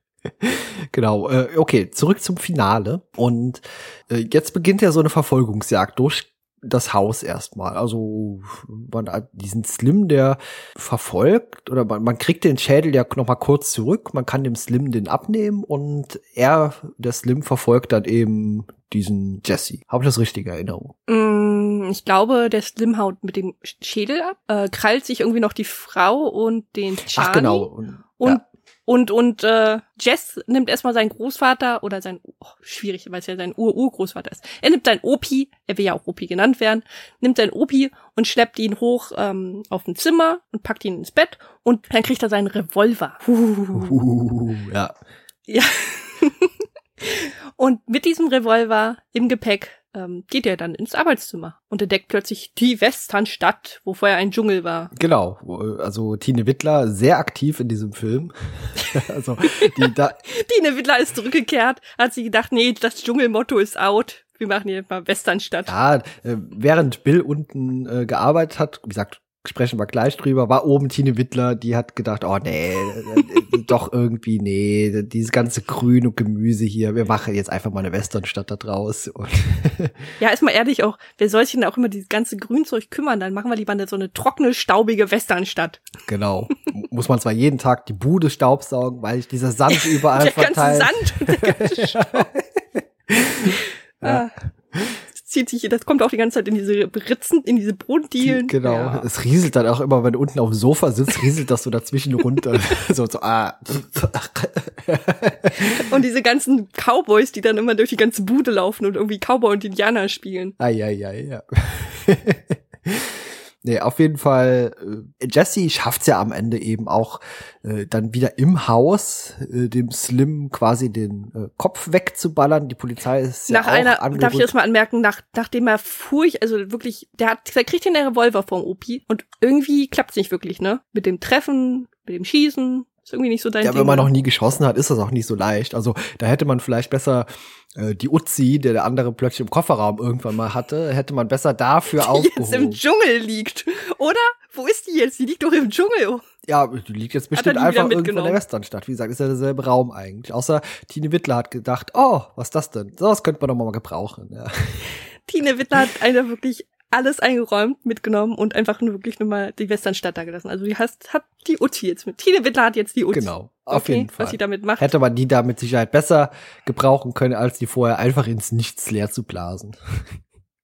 genau, äh, okay, zurück zum Finale. Und jetzt beginnt ja so eine Verfolgungsjagd durch das Haus erstmal. Also man hat diesen Slim, der verfolgt, oder man, man kriegt den Schädel ja noch mal kurz zurück, man kann dem Slim den abnehmen und er, der Slim, verfolgt dann eben diesen Jesse. Habe ich das richtige Erinnerung? Mm, ich glaube, der Slim haut mit dem Schädel ab, äh, krallt sich irgendwie noch die Frau und den Charlie. Ach genau. Und, Und, ja. Und, und äh, Jess nimmt erstmal seinen Großvater oder sein, oh, schwierig, weil es ja sein Ur-Urgroßvater ist. Er nimmt seinen Opi, er will ja auch Opi genannt werden, nimmt seinen Opi und schleppt ihn hoch ähm, auf ein Zimmer und packt ihn ins Bett und dann kriegt er seinen Revolver. Uh, ja. Ja. und mit diesem Revolver im Gepäck ähm, geht er dann ins Arbeitszimmer und entdeckt plötzlich die Westernstadt, wo vorher ein Dschungel war. Genau, also Tine Wittler sehr aktiv in diesem Film. also die da, Tine Wittler ist zurückgekehrt, hat sie gedacht, nee, das Dschungelmotto ist out. Wir machen hier mal Westernstadt. ja, äh, während Bill unten äh, gearbeitet hat, wie gesagt, sprechen wir gleich drüber, war oben Tine Wittler, die hat gedacht, oh nee, äh, doch irgendwie, nee, dieses ganze Grün und Gemüse hier, wir machen jetzt einfach mal eine Westernstadt da draus. Und Ja, ist mal ehrlich auch, wer soll sich denn auch immer dieses ganze Grünzeug kümmern? Dann machen wir lieber eine, so eine trockene, staubige Westernstadt. genau, muss man zwar jeden Tag die Bude staubsaugen, weil ich dieser Sand überall der ganze verteilt. Sand und der ganze Staub. Ah. Das zieht sich, das kommt auch die ganze Zeit in diese Ritzen, in diese Brotdielen. Genau. Ja. Es rieselt dann auch immer, wenn du unten auf dem Sofa sitzt, rieselt das so dazwischen runter. so, so, ah. Und diese ganzen Cowboys, die dann immer durch die ganze Bude laufen und irgendwie Cowboy und Indianer spielen. Ai, ai, ai, ja. nee, auf jeden Fall, äh, Jesse schafft's ja am Ende eben auch äh, dann wieder im Haus äh, dem Slim quasi den äh, Kopf wegzuballern. Die Polizei ist ja nach auch einer, darf ich angerückt. das mal anmerken, nach, nachdem er furcht, also wirklich, der hat, der kriegt den Revolver vom Opi und irgendwie klappt's nicht wirklich, ne? Mit dem Treffen, mit dem Schießen, ist irgendwie nicht so dein Ja, Ding. wenn man ne? noch nie geschossen hat, ist das auch nicht so leicht. Also da hätte man vielleicht besser äh, die Uzi, der der andere plötzlich im Kofferraum irgendwann mal hatte, hätte man besser dafür die jetzt im aufgehoben. Dschungel liegt. Oder? Wo ist die jetzt? Die liegt doch im Dschungel. Ja, die liegt jetzt bestimmt einfach irgendwo in der Westernstadt. Wie gesagt, ist ja derselbe Raum eigentlich. Außer Tine Wittler hat gedacht, oh, was ist das denn? Sowas könnte man doch mal gebrauchen. Ja. Tine Wittler hat einer wirklich alles eingeräumt, mitgenommen und einfach nur wirklich nur mal die Westernstadt da gelassen. Also die hast, hat die Uzi jetzt mit. Tine Wittler hat jetzt die Uzi. Genau, auf okay, jeden Fall. Was sie damit macht. Hätte man die da mit Sicherheit besser gebrauchen können, als die vorher einfach ins Nichts leer zu blasen.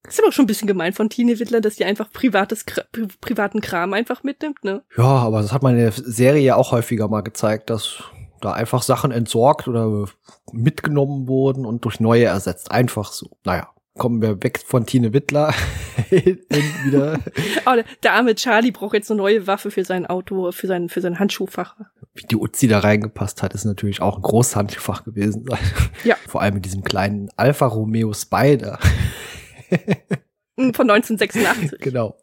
Ist aber schon ein bisschen gemein von Tine Wittler, dass die einfach privates, pri privaten Kram einfach mitnimmt, ne? Ja, aber das hat man in der Serie ja auch häufiger mal gezeigt, dass da einfach Sachen entsorgt oder mitgenommen wurden und durch neue ersetzt. Einfach so. Naja, kommen wir weg von Tine Wittler wieder. Oh, der arme Charlie braucht jetzt eine neue Waffe für sein Auto, für sein, für sein Handschuhfach. Wie die Uzi da reingepasst hat, ist natürlich auch ein großes Handschuhfach gewesen. Ja. Vor allem mit diesem kleinen Alfa Romeo Spider. Hm, Von 1986. genau.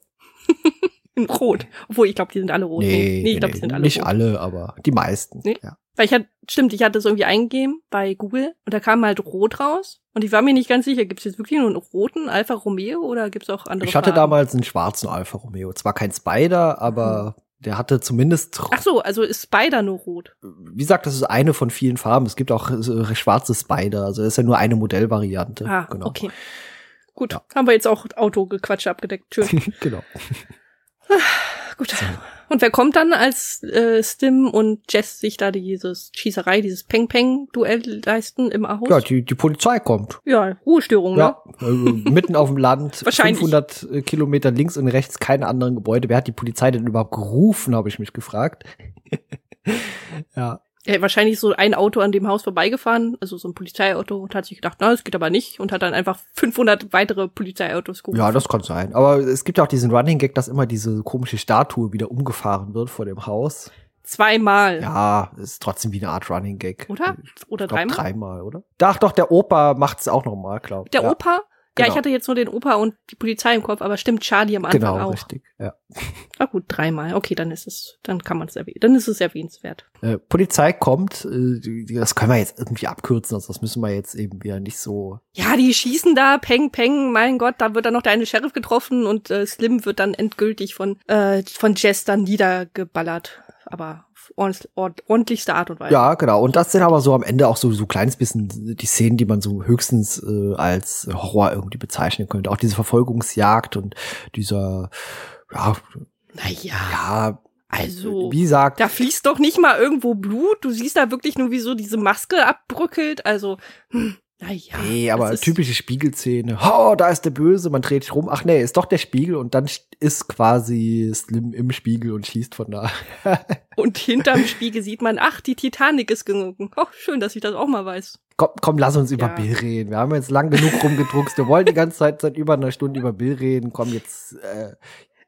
Rot. Obwohl, ich glaube, die sind alle rot. Nee, nee ich glaube, nee, die sind alle nicht rot. alle, aber die meisten. Nee. Ja. Weil ich hatte, stimmt, ich hatte das irgendwie eingegeben bei Google und da kam halt rot raus. Und ich war mir nicht ganz sicher, gibt es jetzt wirklich nur einen roten Alfa Romeo oder gibt es auch andere Ich hatte Farben? damals einen schwarzen Alfa Romeo. Zwar kein Spider, aber der hatte zumindest, Ach so, also ist Spider nur rot. wie gesagt, das ist eine von vielen Farben. Es gibt auch äh, schwarze Spider, also das ist ja nur eine Modellvariante. Ah, genau. okay. Gut, Ja. haben wir jetzt auch Autogequatsche abgedeckt. Schön. genau. Gut. Und wer kommt dann, als äh, Stim und Jess sich da dieses Schießerei, dieses Peng-Peng-Duell leisten im Haus? Ja, die, die Polizei kommt. ja Ruhestörung, ne? Ja, also mitten auf dem Land, Wahrscheinlich. 500 Kilometer links und rechts, keine anderen Gebäude. Wer hat die Polizei denn überhaupt gerufen, habe ich mich gefragt. ja, Ja, wahrscheinlich so ein Auto an dem Haus vorbeigefahren, also so ein Polizeiauto, und hat sich gedacht, na, das geht aber nicht, und hat dann einfach 500 weitere Polizeiautos gerufen. ja, das kann sein. Aber es gibt ja auch diesen Running Gag, dass immer diese komische Statue wieder umgefahren wird vor dem Haus. Zweimal. Ja, ist trotzdem wie eine Art Running Gag. Oder? Oder Ich glaub, dreimal? dreimal, oder? Ach doch, der Opa macht's auch noch mal, glaub. Der ja, Opa? Ja, Genau. ich hatte jetzt nur den Opa und die Polizei im Kopf, aber stimmt Charlie am Anfang Genau, auch. richtig. Ja. Na gut, dreimal. Okay, dann ist es, dann kann man es erwähnen. Dann ist es erwähnenswert. Äh, Polizei kommt, äh, das können wir jetzt irgendwie abkürzen, also das müssen wir jetzt eben wieder nicht so. Ja, die schießen da, peng, peng, mein Gott, da wird dann noch der eine Sheriff getroffen und äh, Slim wird dann endgültig von, äh, von Jess dann niedergeballert. Aber auf ordentlich- ord ordentlichste Art und Weise. Ja, genau. Und das sind aber so am Ende auch so so kleines bisschen die Szenen, die man so höchstens äh, als Horror irgendwie bezeichnen könnte. Auch diese Verfolgungsjagd und dieser, ja, Naja, ja, also. wie gesagt, Da fließt doch nicht mal irgendwo Blut. Du siehst da wirklich nur, wie so diese Maske abbröckelt. Also, hm, naja. Nee, aber typische Spiegelszene. Oh, da ist der Böse, man dreht sich rum. Ach nee, ist doch der Spiegel und dann ist quasi Slim im Spiegel und schießt von da. Und hinterm Spiegel sieht man, ach, die Titanic ist gesunken. Oh, schön, dass ich das auch mal weiß. Komm, komm, lass uns über Ja. Bill reden. Wir haben jetzt lang genug rumgedruckst. Wir wollen die ganze Zeit seit über einer Stunde über Bill reden. Komm jetzt. Äh,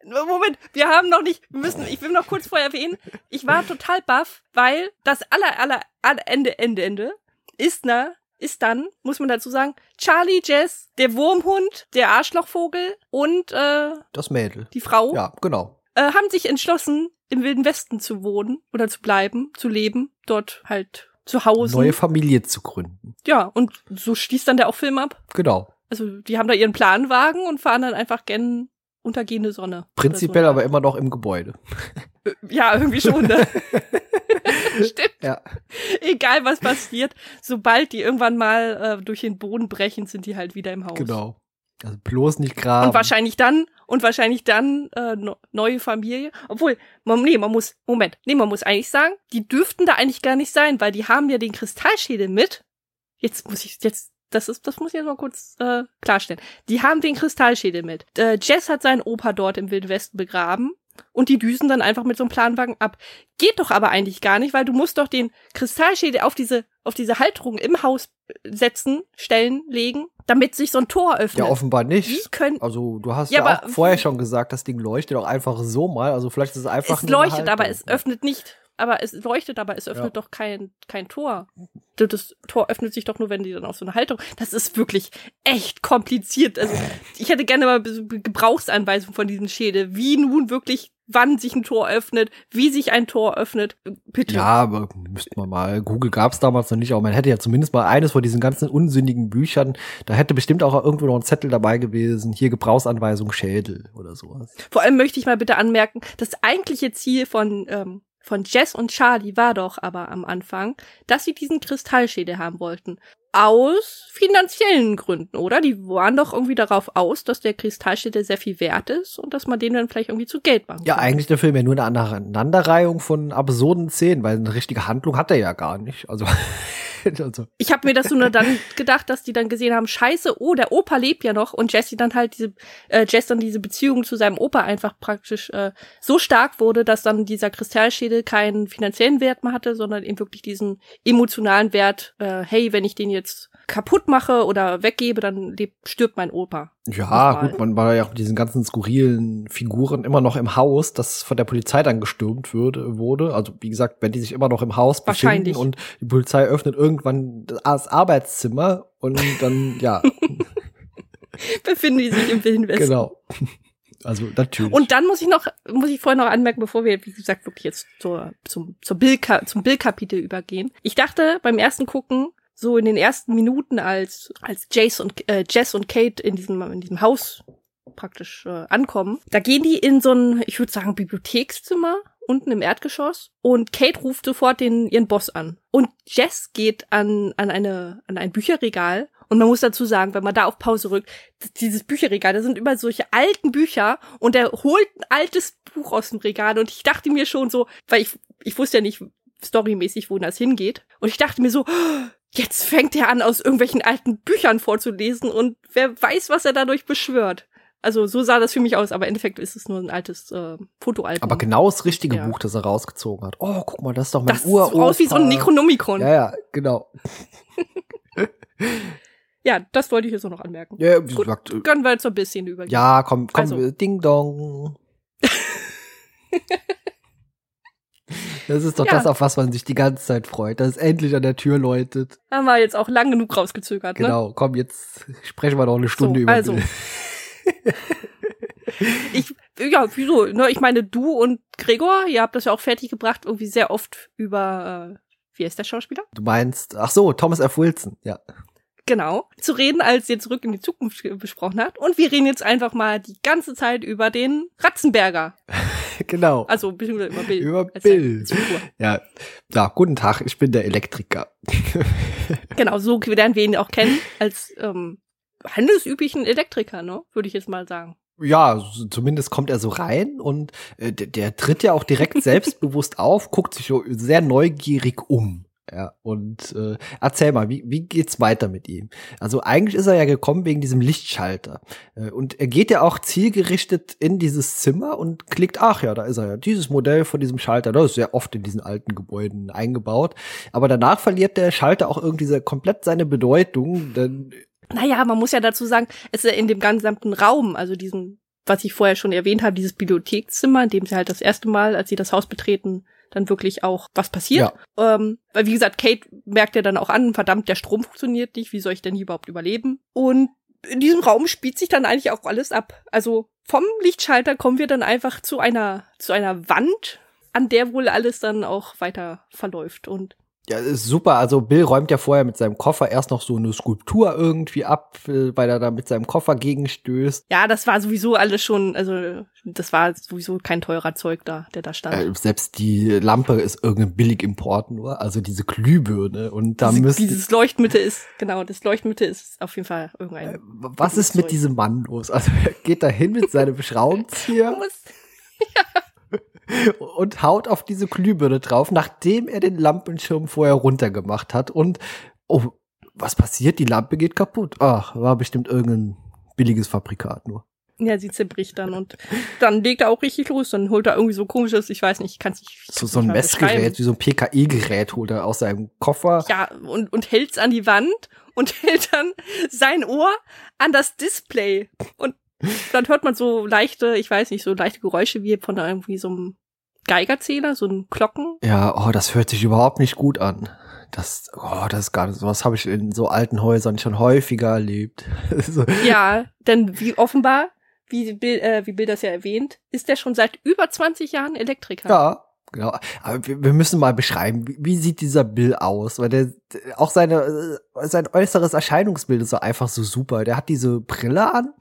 Moment, wir haben noch nicht, wir müssen, ich will noch kurz vorher erwähnen, ich war total baff, weil das aller, aller, aller Ende, Ende, Ende ist, na, ist dann, muss man dazu sagen, Charlie, Jess, der Wurmhund, der Arschlochvogel und äh, das Mädel. die Frau Ja, genau. äh, haben sich entschlossen, im Wilden Westen zu wohnen oder zu bleiben, zu leben, dort halt zu Hause. Neue Familie zu gründen. Ja, und so schließt dann der auch Film ab. Genau. Also die haben da ihren Planwagen und fahren dann einfach gen untergehende Sonne. Prinzipiell Oder aber immer noch im Gebäude. so. Äh, Ja, irgendwie schon, ne? Stimmt. Ja. Egal was passiert, sobald die irgendwann mal äh, durch den Boden brechen, sind die halt wieder im Haus. Genau. Also bloß nicht graben. Und wahrscheinlich dann, und wahrscheinlich dann äh, no, neue Familie. Obwohl, man, nee, man muss, Moment, nee, man muss eigentlich sagen, die dürften da eigentlich gar nicht sein, weil die haben ja den Kristallschädel mit. Jetzt muss ich, jetzt, das ist, das muss ich jetzt mal kurz äh, klarstellen. Die haben den Kristallschädel mit. Äh, Jess hat seinen Opa dort im Wilden Westen begraben. Und die düsen dann einfach mit so einem Planwagen ab. Geht doch aber eigentlich gar nicht, weil du musst doch den Kristallschädel auf diese, auf diese Halterung im Haus setzen, stellen, legen, damit sich so ein Tor öffnet. ja, offenbar Wie nicht. können, Also du hast Ja, ja, auch vorher schon gesagt, das Ding leuchtet auch einfach so mal. Also vielleicht ist es einfach es leuchtet, aber es öffnet nicht. Aber es leuchtet, aber es öffnet doch kein, kein Tor. Das Tor öffnet sich doch nur, wenn die dann auf so eine Haltung. Das ist wirklich echt kompliziert. Also ich hätte gerne mal so Gebrauchsanweisungen von diesem Schädel. Wie nun wirklich, wann sich ein Tor öffnet, wie sich ein Tor öffnet. Bitte. Ja, aber müssten wir mal. Google gab's damals noch nicht, aber man hätte ja zumindest mal eines von diesen ganzen unsinnigen Büchern. Da hätte bestimmt auch irgendwo noch ein Zettel dabei gewesen. Hier Gebrauchsanweisung Schädel oder sowas. Vor allem möchte ich mal bitte anmerken, das eigentliche Ziel von, ähm, von Jess und Charlie war doch aber am Anfang, dass sie diesen Kristallschädel haben wollten. Aus finanziellen Gründen, oder? Die waren doch irgendwie darauf aus, dass der Kristallschädel sehr viel wert ist und dass man den dann vielleicht irgendwie zu Geld machen Ja, kann. eigentlich der Film ja nur eine Aneinanderreihung von absurden Szenen, weil eine richtige Handlung hat er ja gar nicht. Also also, Ich habe mir das nur dann gedacht, dass die dann gesehen haben, scheiße, oh, der Opa lebt ja noch. Und Jesse dann halt diese, äh, Jess dann diese Beziehung zu seinem Opa einfach praktisch äh, so stark wurde, dass dann dieser Kristallschädel keinen finanziellen Wert mehr hatte, sondern eben wirklich diesen emotionalen Wert, äh, hey, wenn ich den jetzt kaputt mache oder weggebe, dann lebt, stirbt mein Opa. ja, gut, man war ja auch mit diesen ganzen skurrilen Figuren immer noch im Haus, das von der Polizei dann gestürmt würde, wurde. Also, wie gesagt, wenn die sich immer noch im Haus befinden und die Polizei öffnet irgendwann das Arbeitszimmer und dann, ja, Befinden die sich im Wilden Westen. genau. Also, natürlich. Und dann muss ich noch, muss ich vorher noch anmerken, bevor wir, wie gesagt, wirklich jetzt zur, zum, zur Bill, zum Bill-Kapitel übergehen. Ich dachte beim ersten Gucken, so in den ersten Minuten, als, als Jace und, äh, Jess und Kate in diesem, in diesem Haus praktisch äh, ankommen, da gehen die in so ein, ich würde sagen, Bibliothekszimmer unten im Erdgeschoss und Kate ruft sofort den, ihren Boss an. Und Jess geht an, an eine, an ein Bücherregal und man muss dazu sagen, wenn man da auf Pause rückt, dieses Bücherregal, da sind immer solche alten Bücher und er holt ein altes Buch aus dem Regal und ich dachte mir schon so, weil ich, ich wusste ja nicht storymäßig, wo das hingeht und ich dachte mir so, jetzt fängt er an, aus irgendwelchen alten Büchern vorzulesen und wer weiß, was er dadurch beschwört. Also so sah das für mich aus, aber im Endeffekt ist es nur ein altes äh, Fotoalbum. Aber genau das richtige Ja. Buch, das er rausgezogen hat. Oh, guck mal, das ist doch mein das sieht Uropa. so aus wie so ein Necronomicon. Ja, Ja, ja, genau. das wollte ich jetzt auch noch anmerken. Ja, wie Gut. gesagt, äh, Können wir zur Bissszene übergehen. ja, komm, komm, Also. äh, Ding Dong. Das ist doch Ja. das, auf was man sich die ganze Zeit freut, dass es endlich an der Tür läutet. Haben wir jetzt auch lang genug rausgezögert, ne? Genau, komm, jetzt sprechen wir noch eine Stunde So, über also. Ich, ja, wieso? Ne, ich meine, du und Gregor, ihr habt das ja auch fertiggebracht, irgendwie sehr oft über, äh, wie heißt der Schauspieler? Du meinst, ach so, Thomas F. Wilson, ja. Genau, zu reden, als ihr zurück in die Zukunft besprochen habt. Und wir reden jetzt einfach mal die ganze Zeit über den Ratzenberger. genau. Also, beziehungsweise über Bill. Über als Bill. Ja, ja, guten Tag, ich bin der Elektriker. Genau, so werden wir ihn auch kennen, als ähm, handelsüblichen Elektriker, ne? Würde ich jetzt mal sagen. Ja, so- zumindest kommt er so rein und äh, der, der tritt ja auch direkt selbstbewusst auf, guckt sich so sehr neugierig um. Ja, und äh, erzähl mal, wie, wie geht's weiter mit ihm? Also eigentlich ist er ja gekommen wegen diesem Lichtschalter. Äh, und er geht ja auch zielgerichtet in dieses Zimmer und klickt, ach ja, da ist er ja, dieses Modell von diesem Schalter, das ist sehr oft in diesen alten Gebäuden eingebaut. Aber danach verliert der Schalter auch irgendwie so komplett seine Bedeutung, denn Naja, man muss ja dazu sagen, es ist ja in dem gesamten Raum, also diesem, was ich vorher schon erwähnt habe, dieses Bibliothekszimmer, in dem sie halt das erste Mal, als sie das Haus betreten, dann wirklich auch was passiert. Ähm, weil wie gesagt, Kate merkt ja dann auch an, verdammt, der Strom funktioniert nicht, wie soll ich denn hier überhaupt überleben? Und in diesem Raum spielt sich dann eigentlich auch alles ab. Also vom Lichtschalter kommen wir dann einfach zu einer, zu einer Wand, an der wohl alles dann auch weiter verläuft. Und Ja, ist super. Also Bill räumt ja vorher mit seinem Koffer erst noch so eine Skulptur irgendwie ab, äh, weil er da mit seinem Koffer gegenstößt. ja, das war sowieso alles schon, also das war sowieso kein teurer Zeug da, der da stand. Äh, selbst die Lampe ist irgendein Billigimport nur, also diese Glühbirne. Und da Diese, müsste. dieses Leuchtmittel ist, genau, das Leuchtmittel ist auf jeden Fall Äh, irgendein. was ist mit Zeug. diesem Mann los? Also er geht da hin mit seinem Schraubenzieher Muss- und haut auf diese Glühbirne drauf, nachdem er den Lampenschirm vorher runtergemacht hat. Und oh, was passiert? Die Lampe geht kaputt. Ach, war bestimmt irgendein billiges Fabrikat nur. Ja, sie zerbricht dann und dann legt er auch richtig los. Dann holt er irgendwie so komisches, ich weiß nicht, ich kann es nicht. ich So, so ein Messgerät, wie so ein PKI-Gerät holt er aus seinem Koffer. Ja, und, und hält's an die Wand und hält dann sein Ohr an das Display. Und dann hört man so leichte, ich weiß nicht, so leichte Geräusche wie von irgendwie so einem Geigerzähler, so ein Glocken. Ja, oh, das hört sich überhaupt nicht gut an. Das, oh, das ist gar nicht, sowas habe ich in so alten Häusern schon häufiger erlebt. so, Ja, denn wie offenbar, wie Bill, äh, wie Bill das ja erwähnt, ist er schon seit über 20 Jahren Elektriker. ja, genau. Aber wir, müssen mal beschreiben, wie, sieht dieser Bill aus? Weil der, der- auch seine, äh, sein äußeres Erscheinungsbild ist so einfach so super. Der hat diese Brille an,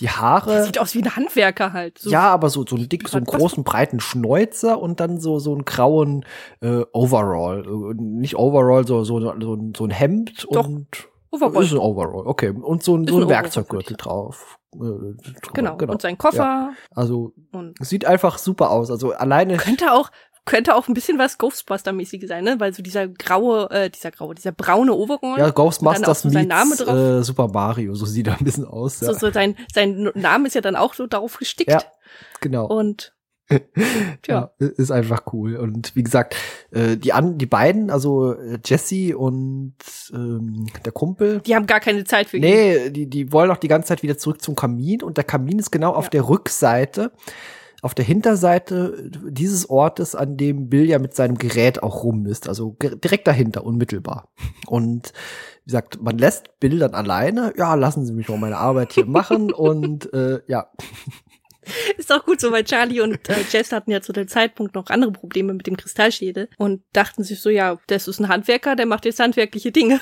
die Der Haare. sieht aus wie ein Handwerker halt. So, ja, aber so, so ein dick, so einen großen, breiten Schnäuzer und dann so, so einen grauen äh, Overall. Nicht Overall, so, so, so, ein- so ein Hemd Doch, und Overall. Ist ein Overall, okay. Und so ein, Ist so ein ein Werkzeuggürtel drauf. Äh, drüber, Genau. Und sein Koffer Also und sieht einfach super aus. Also alleine. könnte auch könnte auch ein bisschen was Ghostbuster-mäßiges sein, ne? Weil so dieser graue, äh, dieser graue, dieser braune Overall. Ja, Ghostbusters so sein Name meets drauf. äh, Super Mario, so sieht er ein bisschen aus. Ja. So, so sein, sein Name ist ja dann auch so darauf gestickt. Ja, genau. Und ja. ist einfach cool. Und wie gesagt, äh, die an, die beiden, also äh, Jesse und ähm, der Kumpel, die haben gar keine Zeit für ihn. nee, die, die wollen auch die ganze Zeit wieder zurück zum Kamin und der Kamin ist genau auf Ja. der Rückseite, auf der Hinterseite dieses Ortes, an dem Bill ja mit seinem Gerät auch rummisst, also direkt dahinter, unmittelbar. Und wie gesagt, man lässt Bill dann alleine, ja, lassen Sie mich mal meine Arbeit hier machen und äh, ja, Ist auch gut so, weil Charlie und äh, Jess hatten ja zu dem Zeitpunkt noch andere Probleme mit dem Kristallschädel und dachten sich so, ja, das ist ein Handwerker, der macht jetzt handwerkliche Dinge.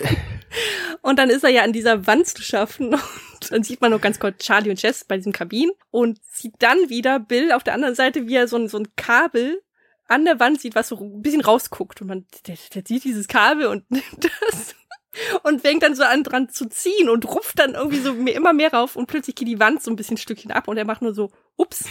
Und, dann ist er ja an dieser Wand zu schaffen. Und dann sieht man noch ganz kurz Charlie und Jess bei diesem Kabin und sieht dann wieder Bill auf der anderen Seite, wie er so ein, so ein Kabel an der Wand sieht, was so ein bisschen rausguckt. Und man, der, der sieht dieses Kabel und nimmt das und fängt dann so an dran zu ziehen und rupft dann irgendwie so mehr, immer mehr rauf und plötzlich geht die Wand so ein bisschen Stückchen ab und er macht nur so, ups,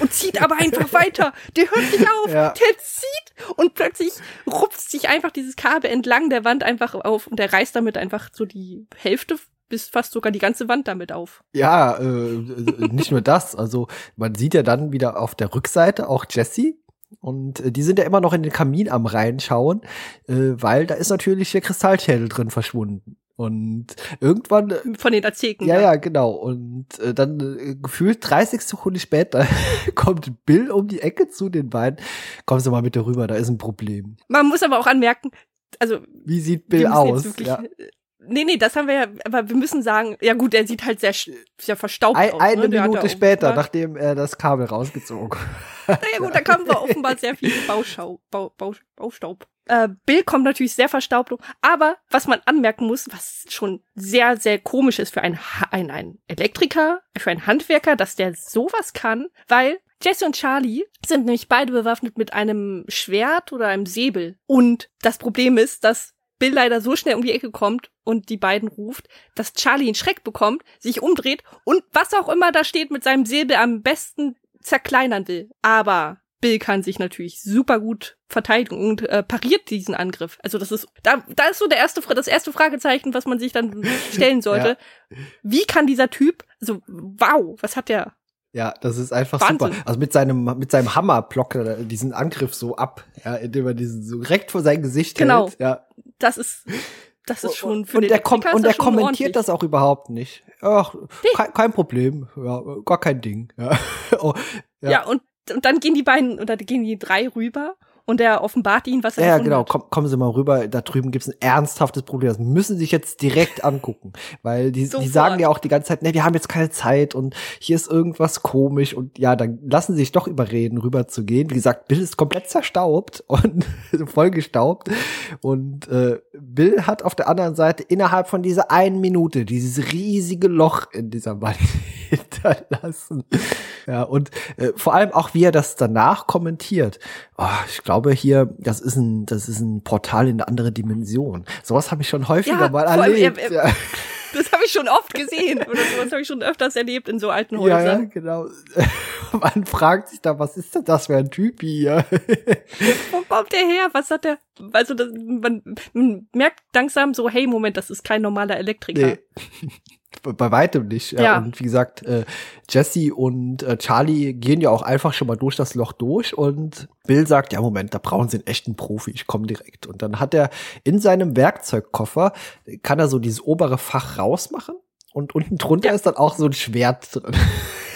und zieht aber einfach weiter. Der hört nicht auf, Ja. der zieht und plötzlich rupft sich einfach dieses Kabel entlang der Wand einfach auf und er reißt damit einfach so die Hälfte bis fast sogar die ganze Wand damit auf. Ja, äh, nicht nur das. Also man sieht ja dann wieder auf der Rückseite auch Jesse. Und äh, die sind ja immer noch in den Kamin am reinschauen, äh, weil da ist natürlich der Kristallschädel drin verschwunden. Und irgendwann, äh, Von den Azteken. ja, ja, genau. Und äh, dann äh, gefühlt 30 Sekunden später kommt Bill um die Ecke zu den beiden. Kommen Sie mal bitte rüber, da ist ein Problem. Man muss aber auch anmerken, also Wie sieht Bill aus? wirklich, Ja. Nee, nee, das haben wir ja, aber wir müssen sagen, ja gut, er sieht halt sehr, sehr verstaubt Ein, aus. eine ne? Hat Minute später, nachdem er das Kabel rausgezogen Na ja gut, da kam wir offenbar sehr viel Bauschau, Bau, Bau, Baustaub. Äh, Bill kommt natürlich sehr verstaubt, aber was man anmerken muss, was schon sehr, sehr komisch ist für einen, Ha- ein, ein Elektriker, für einen Handwerker, dass der sowas kann, weil Jesse und Charlie sind nämlich beide bewaffnet mit einem Schwert oder einem Säbel. Und das Problem ist, dass Bill leider so schnell um die Ecke kommt und die beiden ruft, dass Charlie einen Schreck bekommt, sich umdreht und was auch immer da steht mit seinem Säbel am besten zerkleinern will. Aber Bill kann sich natürlich super gut verteidigen und äh, pariert diesen Angriff. Also das ist da, da ist so der erste das erste Fragezeichen, was man sich dann stellen sollte. Wie kann dieser Typ, also wow, was hat der? Ja, das ist einfach Wahnsinn. super. Also mit seinem mit seinem Hammer blockt er diesen Angriff so ab, ja, indem er diesen so direkt vor sein Gesicht Genau. hält. Ja. Das ist das ist schon für und den er kom und er kommentiert ordentlich. das auch überhaupt nicht. Ach, kein, kein Problem, ja, gar kein Ding. Ja. oh, ja. Ja, und und dann gehen die beiden oder gehen die drei rüber und er offenbart ihnen, was er Ja, genau. Komm, kommen Sie mal rüber. Da drüben gibt's ein ernsthaftes Problem. Das müssen Sie sich jetzt direkt angucken. Weil die, die sagen ja auch die ganze Zeit, ne, wir haben jetzt keine Zeit und hier ist irgendwas komisch. Und ja, dann lassen Sie sich doch überreden, rüber zu gehen. Wie gesagt, Bill ist komplett zerstaubt und vollgestaubt. Und äh, Bill hat auf der anderen Seite innerhalb von dieser einen Minute dieses riesige Loch in dieser Wand hinterlassen. Ja, und äh, vor allem auch, wie er das danach kommentiert. Oh, ich glaube hier, das ist ein, das ist ein Portal in eine andere Dimension. Sowas habe ich schon häufiger Ja, mal vor allem, erlebt. er- ja. Das habe ich schon oft gesehen oder sowas habe ich schon öfters erlebt in so alten ja, ja, Häusern. genau. Man fragt sich da, was ist denn das für ein Typ hier? Wo kommt der her? Was hat der? Also das, man, man merkt langsam so, hey, Moment, das ist kein normaler Elektriker. Nee. Bei- weitem nicht. Ja. Ja. Und wie gesagt, äh, Jesse und äh, Charlie gehen ja auch einfach schon mal durch das Loch durch und Bill sagt, ja Moment, da brauchen sie einen echten Profi, ich komme direkt. Und dann hat er in seinem Werkzeugkoffer, kann er so dieses obere Fach rausmachen und unten drunter Ja. ist dann auch so ein Schwert drin.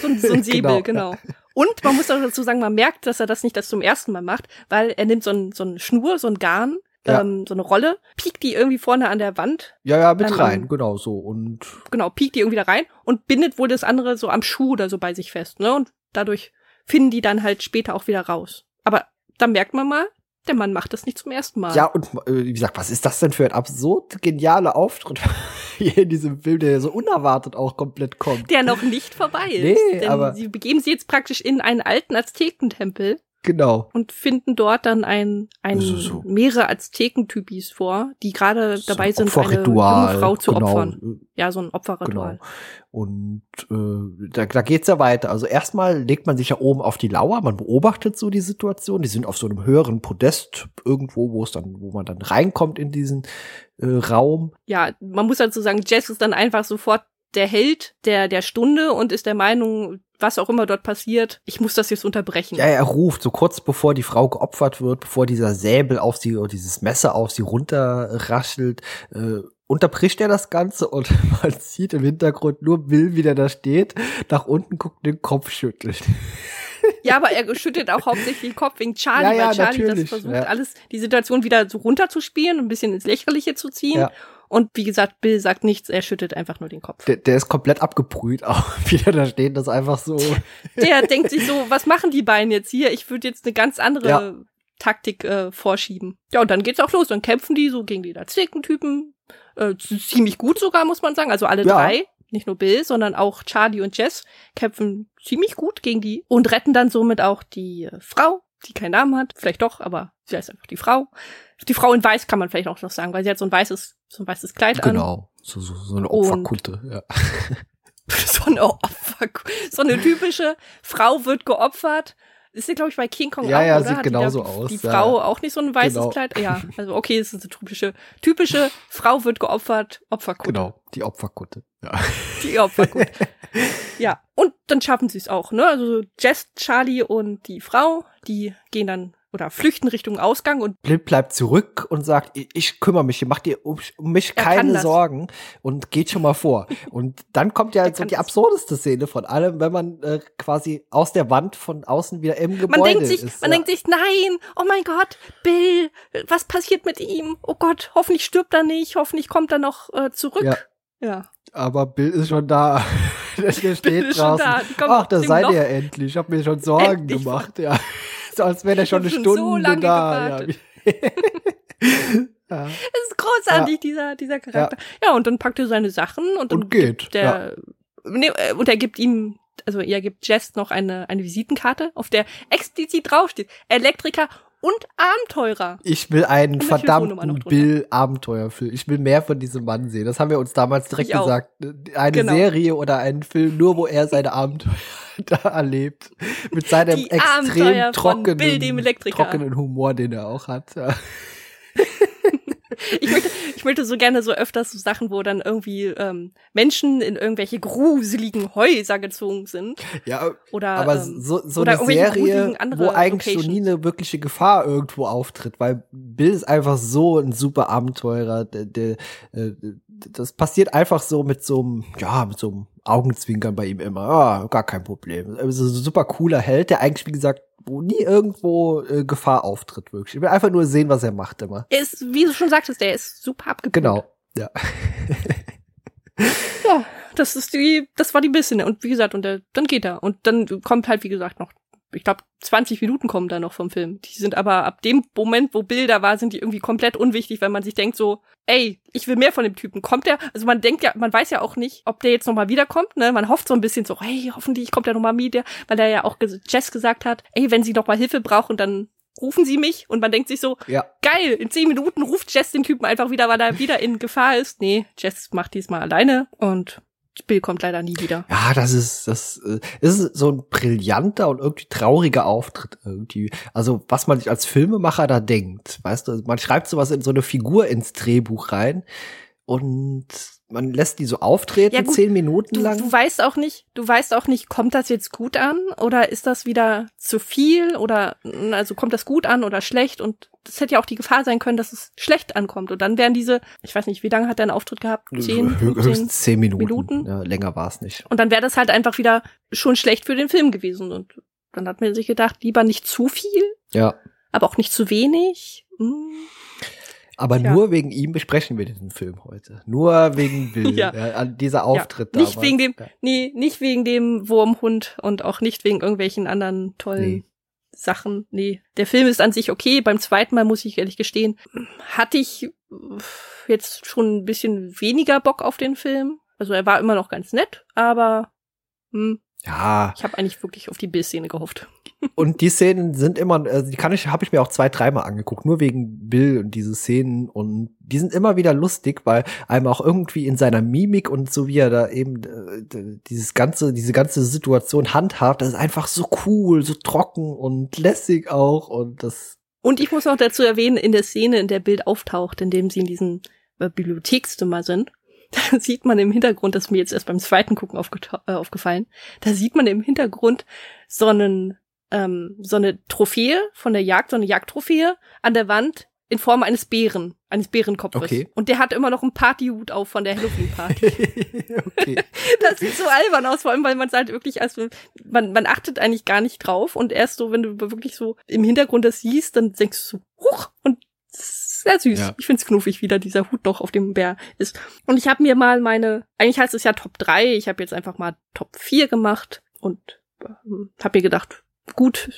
So, ein- so ein Säbel, Genau, genau. Und man muss auch dazu sagen, man merkt, dass er das nicht das zum ersten Mal macht, weil er nimmt so ein, so ein Schnur, so ein Garn, Ja. ähm, so eine Rolle, piekt die irgendwie vorne an der Wand, Ja, ja, mit Ähm, rein, genau so. Und genau, piekt die irgendwie da rein und bindet wohl das andere so am Schuh oder so bei sich fest, ne? Und dadurch finden die dann halt später auch wieder raus. Aber da merkt man mal, der Mann macht das nicht zum ersten Mal. ja, und äh, wie gesagt, was ist das denn für ein absurd genialer Auftritt hier in diesem Film, der so unerwartet auch komplett kommt. Der noch nicht vorbei ist. Nee, denn aber- sie begeben sich jetzt praktisch in einen alten Aztekentempel Genau. Und finden dort dann ein, ein So, so. mehrere Aztekentypis vor, die gerade So dabei sind, eine junge Frau zu genau. opfern. Ja, so ein Opferritual. Genau. Und äh, da, da geht's ja weiter. Also erstmal legt man sich ja oben auf die Lauer, man beobachtet so die Situation. Die sind auf so einem höheren Podest irgendwo, wo es dann, wo man dann reinkommt in diesen äh, Raum. Ja, man muss dazu sagen, Jess ist dann einfach sofort der Held der, der Stunde und ist der Meinung, was auch immer dort passiert, ich muss das jetzt unterbrechen. Ja, er ruft so kurz bevor die Frau geopfert wird, bevor dieser Säbel auf sie oder dieses Messer auf sie runterraschelt, äh, unterbricht er das Ganze und man sieht im Hintergrund nur Bill, wie der da steht, nach unten guckt, und den Kopf schüttelt. Ja, aber er schüttet auch hauptsächlich den Kopf wegen Charlie, Ja, ja, weil Charlie das natürlich, versucht, ja. alles, die Situation wieder so runterzuspielen, ein bisschen ins Lächerliche zu ziehen. Und wie gesagt, Bill sagt nichts, er schüttet einfach nur den Kopf. Der, der ist komplett abgebrüht auch, wie der da steht, das ist einfach so. Der denkt sich so, was machen die beiden jetzt hier? Ich würde jetzt eine ganz andere Ja. Taktik äh, vorschieben. Ja, und dann geht's auch los. Dann kämpfen die so gegen die Aztekentypen. Äh, ziemlich gut sogar, muss man sagen. Also alle Ja. drei. Nicht nur Bill, sondern auch Charlie und Jess kämpfen ziemlich gut gegen die und retten dann somit auch die äh, Frau, die keinen Namen hat. Vielleicht doch, aber sie heißt einfach die Frau. Die Frau in Weiß kann man vielleicht auch noch sagen, weil sie hat so ein weißes, so ein weißes Kleid an. Genau. So, so, so eine Opferkutte, ja. so eine Opfer, so eine typische Frau wird geopfert. Ist sie, glaube ich, bei King Kong Ja, auch, ja, oder? sieht Hat die genauso da- aus, Die ja. Frau auch nicht so ein weißes Genau. Kleid? Ja, also okay, es ist eine typische, typische Frau wird geopfert, Opferkutte. Genau, die Opferkutte. Ja. Die Opferkutte. ja, und dann schaffen sie es auch, ne? Also Jess, Charlie und die Frau, die gehen dann oder flüchten Richtung Ausgang und Bill bleibt zurück und sagt, ich, kümmere mich, ihr macht dir um, um mich Er keine. Sorgen und geht schon mal vor. und dann kommt ja Er so die absurdeste Szene von allem, wenn man äh, quasi aus der Wand von außen wieder im Gebäude man denkt sich, ist. man ja. denkt sich, nein, oh mein Gott, Bill, was passiert mit ihm? Oh Gott, hoffentlich stirbt er nicht, hoffentlich kommt er noch äh, zurück. Ja. ja. Aber Bill ist schon da. Der steht draußen. da. Ach, da seid Loch. ihr endlich. Ich habe mir schon Sorgen Endlich. gemacht. Ja. So als wäre der schon eine schon so Stunde lange da. gewartet. Ja. Das ist großartig, dieser, dieser Charakter. Ja. und dann packt er seine Sachen und dann Und geht. der, nee, äh, und er gibt ihm, also er gibt Jess noch eine, eine Visitenkarte, auf der explizit draufsteht, Elektriker und Abenteurer. Ich will einen verdammten noch drunter. Bill-Abenteuerfilm. Ich will mehr von diesem Mann sehen. Das haben wir uns damals direkt Ich auch. gesagt. Eine Genau. Serie oder einen Film, nur wo er seine Abenteuer da erlebt. Mit seinem Die extrem trockenen, trockenen Humor, den er auch hat. Ich möchte, ich möchte so gerne so öfters so Sachen, wo dann irgendwie ähm, Menschen in irgendwelche gruseligen Häuser gezogen sind. Ja, Oder, aber ähm, so, so oder eine Serie, wo eigentlich Locations. nie eine wirkliche Gefahr irgendwo auftritt, weil Bill ist einfach so ein super Abenteurer. Der, der, äh, das passiert einfach so mit so einem, ja, mit so einem Augenzwinkern bei ihm immer. Ah, gar kein Problem. Also super cooler Held, der eigentlich, wie gesagt, wo nie irgendwo äh, Gefahr auftritt, wirklich. Ich will einfach nur sehen, was er macht immer. er ist, wie du schon sagtest, der ist super abgebrüht. Genau. Ja. Ja, das ist die, das war die bisschen. Und wie gesagt, und der, dann geht er. Und dann kommt halt, wie gesagt, noch, ich glaube, 20 Minuten kommen da noch vom Film. Die sind aber ab dem Moment, wo Bill da war, sind die irgendwie komplett unwichtig, weil man sich denkt so, ey, ich will mehr von dem Typen. Kommt der? Also man denkt ja, man weiß ja auch nicht, ob der jetzt nochmal wiederkommt, ne? Man hofft so ein bisschen so, hey, hoffentlich kommt der nochmal wieder, weil er ja auch Jess gesagt hat, ey, wenn sie noch mal Hilfe brauchen, dann rufen sie mich. Und man denkt sich so, Ja. geil, in zehn Minuten ruft Jess den Typen einfach wieder, weil er wieder in Gefahr ist. Nee, Jess macht diesmal alleine und Bill kommt leider nie wieder. Ja, das ist, das äh, ist so ein brillanter und irgendwie trauriger Auftritt irgendwie. Also, was man sich als Filmemacher da denkt, weißt du, man schreibt sowas in so eine Figur ins Drehbuch rein und man lässt die so auftreten, Ja, gut, zehn Minuten Du, lang. du weißt auch nicht, du weißt auch nicht, kommt das jetzt gut an oder ist das wieder zu viel oder also kommt das gut an oder schlecht und das hätte ja auch die Gefahr sein können, dass es schlecht ankommt und dann wären diese, ich weiß nicht, wie lange hat der einen Auftritt gehabt? Zehn, Hö- 15? Höchstens zehn Minuten. Minuten? Ja, länger war es nicht. Und dann wäre das halt einfach wieder schon schlecht für den Film gewesen und dann hat man sich gedacht, lieber nicht zu viel, Ja. aber auch nicht zu wenig. Hm. Aber Tja. nur wegen ihm besprechen wir diesen Film heute. Nur wegen Bill. Ja. ja. an dieser Auftritt Ja, nicht damals. wegen dem- Ja. Nee, nicht wegen dem Wurmhund und auch nicht wegen irgendwelchen anderen tollen Nee. Sachen. Nee, der Film ist an sich okay. Beim zweiten Mal muss ich ehrlich gestehen, hatte ich äh, jetzt schon ein bisschen weniger Bock auf den Film. Also er war immer noch ganz nett, aber hm, Ja. Ich habe eigentlich wirklich auf die Bill-Szene gehofft. Und die Szenen sind immer, also die kann ich, habe ich mir auch zwei, dreimal angeguckt, nur wegen Bill und diese Szenen und die sind immer wieder lustig, weil einem auch irgendwie in seiner Mimik und so wie er da eben äh, dieses ganze, diese ganze Situation handhabt, das ist einfach so cool, so trocken und lässig auch und das. Und ich muss noch dazu erwähnen, in der Szene, in der Bild auftaucht, in dem sie in diesem äh, Bibliothekszimmer sind, da sieht man im Hintergrund, das ist mir jetzt erst beim zweiten Gucken äh, aufgefallen, da sieht man im Hintergrund so einen ähm, so eine Trophäe von der Jagd, so eine Jagdtrophäe an der Wand in Form eines Bären, eines Bärenkopfes. Okay. Und der hat immer noch einen Partyhut auf von der Halloween-Party. okay. Das sieht so albern aus, vor allem, weil man es halt wirklich, also man, man achtet eigentlich gar nicht drauf und erst so, wenn du wirklich so im Hintergrund das siehst, dann denkst du so, huch, und sehr süß. Ja. Ich find's knuffig, wie da dieser Hut noch auf dem Bär ist. Und ich habe mir mal meine, eigentlich heißt es ja Top 3, ich habe jetzt einfach mal Top 4 gemacht und ähm, habe mir gedacht, gut,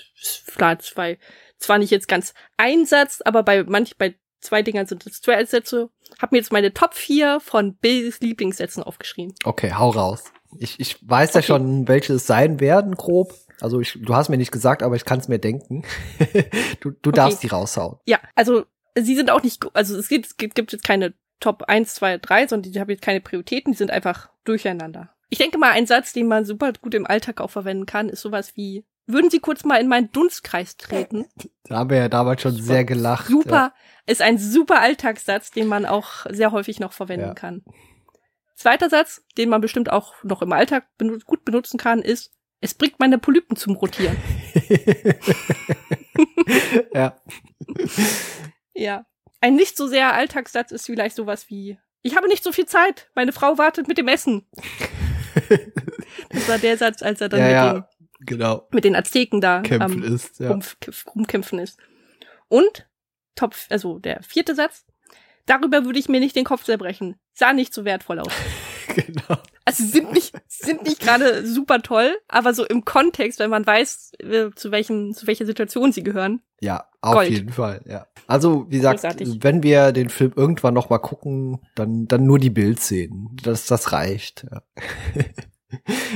klar, zwei, zwar nicht jetzt ganz ein Satz, aber bei manch, bei zwei Dingern sind es zwei Sätze. Hab mir jetzt meine Top 4 von Bills Lieblingssätzen aufgeschrieben. Okay, hau raus. Ich, ich weiß okay. ja schon, welche es sein werden, grob. Also ich, du hast mir nicht gesagt, aber ich kann es mir denken. du du okay. darfst die raushauen. Ja, also sie sind auch nicht, also es gibt, es gibt jetzt keine Top 1, 2, 3, sondern die haben jetzt keine Prioritäten, die sind einfach durcheinander. Ich denke mal, ein Satz, den man super gut im Alltag auch verwenden kann, ist sowas wie, würden Sie kurz mal in meinen Dunstkreis treten? Da haben wir ja damals schon sehr gelacht. Super, ja. ist ein super Alltagssatz, den man auch sehr häufig noch verwenden ja. kann. Zweiter Satz, den man bestimmt auch noch im Alltag benut gut benutzen kann, ist, es bringt meine Polypen zum Rotieren. ja. ja. Ein nicht so sehr Alltagssatz ist vielleicht sowas wie, ich habe nicht so viel Zeit, meine Frau wartet mit dem Essen. das war der Satz, als er dann ja, mit dem genau. mit den Azteken da Kämpfen am ist, ja. rumkämpfen ist. Und Top, also der vierte Satz. Darüber würde ich mir nicht den Kopf zerbrechen. Sah nicht so wertvoll aus. genau. Also sind nicht, sind nicht gerade super toll, aber so im Kontext, wenn man weiß, äh, zu welchen, zu welcher Situation sie gehören. Ja, auf Gold. jeden Fall, ja. Also, wie gesagt, Großartig. wenn wir den Film irgendwann noch mal gucken, dann, dann nur die Bildszenen. Das, das reicht. Ja.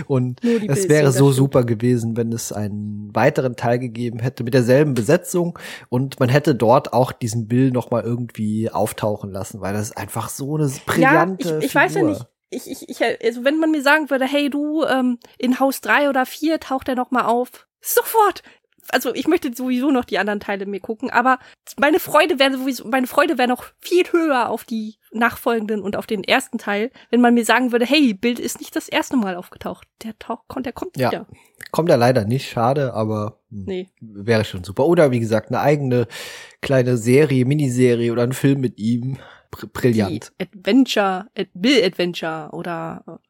Und es wäre so super gewesen, wenn es einen weiteren Teil gegeben hätte mit derselben Besetzung und man hätte dort auch diesen Bill noch mal irgendwie auftauchen lassen, weil das ist einfach so eine brillante ja, ich, ich weiß ja nicht. Ich, ich, ich, also wenn man mir sagen würde, hey du, ähm, in Haus drei oder vier taucht er noch mal auf, sofort, also ich möchte sowieso noch die anderen Teile mir gucken, aber meine Freude wäre sowieso, meine Freude wäre noch viel höher auf die nachfolgenden und auf den ersten Teil, wenn man mir sagen würde, hey, Bild ist nicht das erste Mal aufgetaucht. Der taucht, der kommt ja. wieder. Kommt er leider nicht, schade, aber hm, nee. wäre schon super. Oder wie gesagt, eine eigene kleine Serie, Miniserie oder ein Film mit ihm. Br brillant. Die Adventure, Ad Bill Adventure oder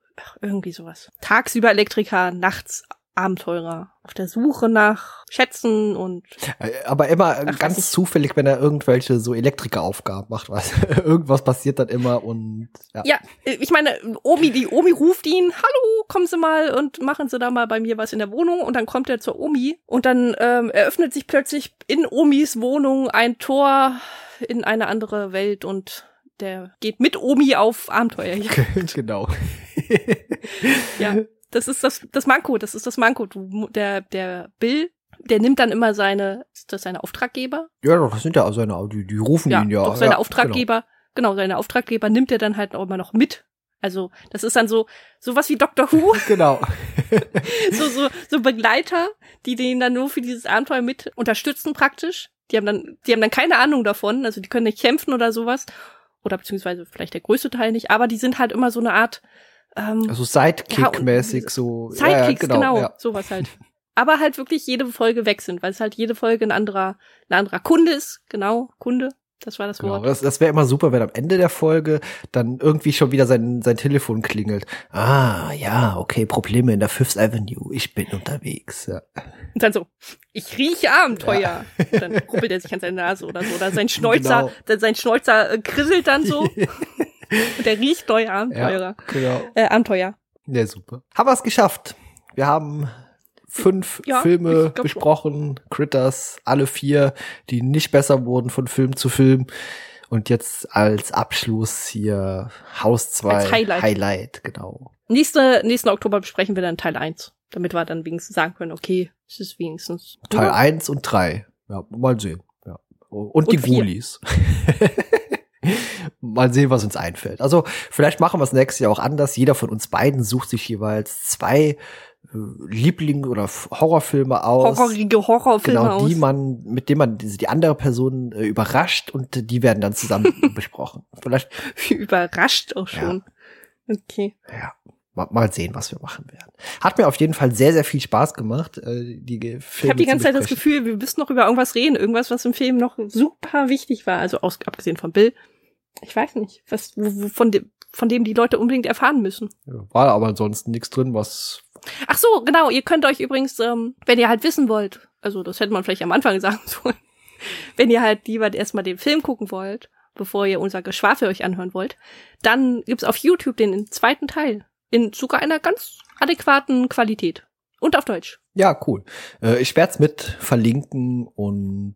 irgendwie sowas. Tagsüber Elektriker, nachts Abenteurer auf der Suche nach Schätzen und äh, aber immer ach, ganz zufällig, wenn er irgendwelche so Elektrikeraufgaben macht, was irgendwas passiert dann immer und ja. Ja, äh, ich meine, Omi, die Omi ruft ihn, hallo, kommen Sie mal und machen Sie da mal bei mir was in der Wohnung und dann kommt er zur Omi und dann ähm, eröffnet sich plötzlich in Omis Wohnung ein Tor in eine andere Welt und der geht mit Omi auf Abenteuer. genau. ja. Das ist das, das Manko, das ist das Manko. Du, der, der Bill, der nimmt dann immer seine, ist das seine Auftraggeber? Ja, doch, das sind ja seine, die, die rufen ja, ihn ja. Doch, seine ja, Auftraggeber, genau. genau, seine Auftraggeber nimmt er dann halt auch immer noch mit. Also, das ist dann so, so was wie Doctor Who. genau. so, so, so Begleiter, die den dann nur für dieses Abenteuer mit unterstützen praktisch. Die haben dann, die haben dann keine Ahnung davon, also die können nicht kämpfen oder sowas. Oder beziehungsweise vielleicht der größte Teil nicht, aber die sind halt immer so eine Art, ähm, also Sidekick-mäßig ja, so. Sidekicks, ja, genau, genau ja. sowas halt. Aber halt wirklich jede Folge weg sind, weil es halt jede Folge ein anderer, ein anderer Kunde ist. Genau, Kunde. Das war das genau, Wort. Das, das wäre immer super, wenn am Ende der Folge dann irgendwie schon wieder sein, sein Telefon klingelt. Ah, ja, okay, Probleme in der Fifth Avenue. Ich bin unterwegs. Ja. Und dann so, ich rieche Abenteuer. Ja. Dann ruppelt er sich an seine Nase oder so. Oder sein Schnäuzer, genau. sein Schnäuzer äh, krisselt dann so. Und der riecht neue Abenteurer. Ja, genau. Äh, Abenteuer. Ja, super. Haben wir es geschafft. Wir haben fünf ja, Filme besprochen. Critters, alle vier, die nicht besser wurden von Film zu Film. Und jetzt als Abschluss hier Haus 2 Highlight. Highlight, genau. Nächste, nächsten Oktober besprechen wir dann Teil 1, damit wir dann wenigstens sagen können, okay, es ist wenigstens. Teil ja. 1 und 3. Ja, mal sehen. Ja. Und, und die Ghoulies. mal sehen, was uns einfällt. Also vielleicht machen wir es nächstes Jahr auch anders. Jeder von uns beiden sucht sich jeweils zwei Liebling oder Horrorfilme aus. Horrorige Horrorfilme genau, die man, mit denen man die, die andere Person äh, überrascht und die werden dann zusammen besprochen. Vielleicht überrascht auch schon. Ja. Okay. Ja. Mal, mal sehen, was wir machen werden. Hat mir auf jeden Fall sehr, sehr viel Spaß gemacht, äh, die Filme Ich habe die ganze Zeit das Gefühl, wir müssen noch über irgendwas reden, irgendwas, was im Film noch super wichtig war. Also aus, abgesehen von Bill. Ich weiß nicht, was von, dem, von dem die Leute unbedingt erfahren müssen. Ja, war aber ansonsten nichts drin, was Ach so, genau. Ihr könnt euch übrigens, ähm, wenn ihr halt wissen wollt, also das hätte man vielleicht am Anfang sagen sollen, wenn ihr halt lieber erstmal den Film gucken wollt, bevor ihr unser Geschwafel euch anhören wollt, dann gibt's auf YouTube den zweiten Teil in sogar einer ganz adäquaten Qualität und auf Deutsch. Ja, cool. Äh, ich werde es mit verlinken und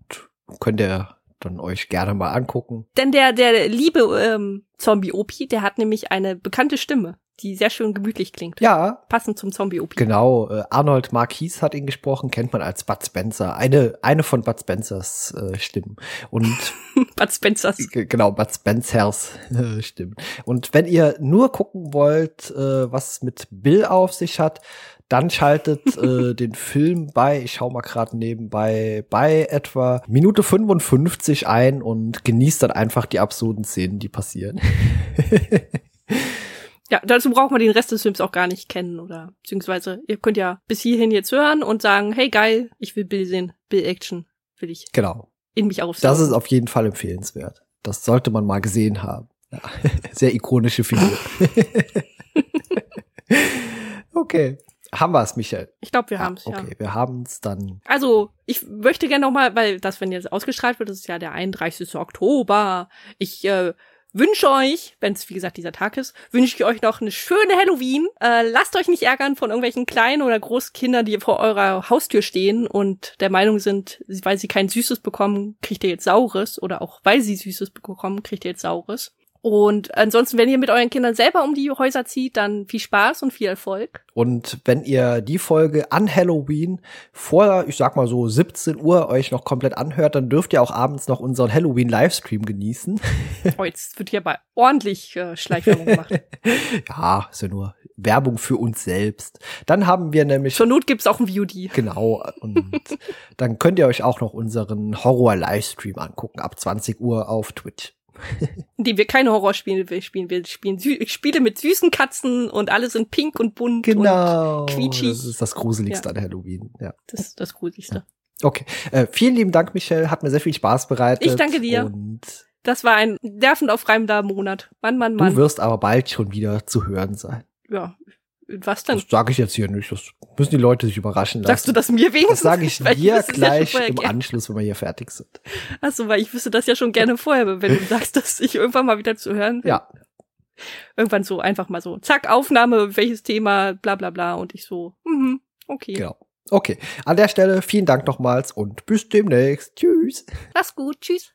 könnt ihr dann euch gerne mal angucken. Denn der der liebe ähm, Zombie Opi, der hat nämlich eine bekannte Stimme die sehr schön gemütlich klingt. Ja. Passend zum Zombie-OP. Genau, äh, Arnold Marquis hat ihn gesprochen, kennt man als Bud Spencer. Eine, eine von Bud Spencers äh, Stimmen. Und Bud Spencers. Genau, Bud Spencers äh, Stimmen. Und wenn ihr nur gucken wollt, äh, was mit Bill auf sich hat, dann schaltet äh, den Film bei, ich schau mal gerade nebenbei, bei etwa Minute 55 ein und genießt dann einfach die absurden Szenen, die passieren. Ja, dazu braucht man den Rest des Films auch gar nicht kennen oder beziehungsweise ihr könnt ja bis hierhin jetzt hören und sagen, hey geil, ich will Bill sehen, Bill Action will ich. Genau. In mich aufsaugen. Das ist auf jeden Fall empfehlenswert. Das sollte man mal gesehen haben. Ja. Sehr ikonische Figur. okay. Haben wir es, Michael? Ich glaube, wir ah, haben es, okay, ja. wir haben es dann. Also, ich möchte gerne noch mal, weil das, wenn jetzt ausgestrahlt wird, das ist ja der 31. Oktober. Ich äh, wünsche euch, wenn es wie gesagt dieser Tag ist, wünsche ich euch noch eine schöne Halloween. Äh, lasst euch nicht ärgern von irgendwelchen kleinen oder großen Kindern, die vor eurer Haustür stehen und der Meinung sind, weil sie kein Süßes bekommen, kriegt ihr jetzt Saures oder auch weil sie Süßes bekommen, kriegt ihr jetzt Saures. Und ansonsten, wenn ihr mit euren Kindern selber um die Häuser zieht, dann viel Spaß und viel Erfolg. Und wenn ihr die Folge an Halloween vor, ich sag mal so 17 Uhr euch noch komplett anhört, dann dürft ihr auch abends noch unseren Halloween-Livestream genießen. Oh, jetzt wird hier aber ordentlich äh, Schleichwerbung gemacht. ja, ist ja nur Werbung für uns selbst. Dann haben wir nämlich. Zur Not gibt's auch ein VOD. Genau. Und dann könnt ihr euch auch noch unseren Horror-Livestream angucken ab 20 Uhr auf Twitch. Die wir keine Horrorspiele spielen. Wir spielen Spiele mit süßen Katzen und alle sind pink und bunt genau, und quietschig. Das ist das Gruseligste ja. an Halloween. Ja. Das ist das Gruseligste. Okay. Äh, vielen lieben Dank, Michelle. Hat mir sehr viel Spaß bereitet. Ich danke dir. Und das war ein nervenaufreibender Monat. Mann, Mann, Mann. Du wirst aber bald schon wieder zu hören sein. Ja, was denn? Das sage ich jetzt hier nicht. Das müssen die Leute sich überraschen lassen. Sagst du das mir wenigstens? Das sage ich dir gleich ja im Anschluss, wenn wir hier fertig sind. Achso, weil ich wüsste das ja schon gerne vorher, wenn du sagst, dass ich irgendwann mal wieder zu hören bin. Ja. Irgendwann so einfach mal so, zack, Aufnahme, welches Thema, bla bla bla. Und ich so, mhm, okay. Genau. Okay, an der Stelle vielen Dank nochmals und bis demnächst. Tschüss. Mach's gut, tschüss.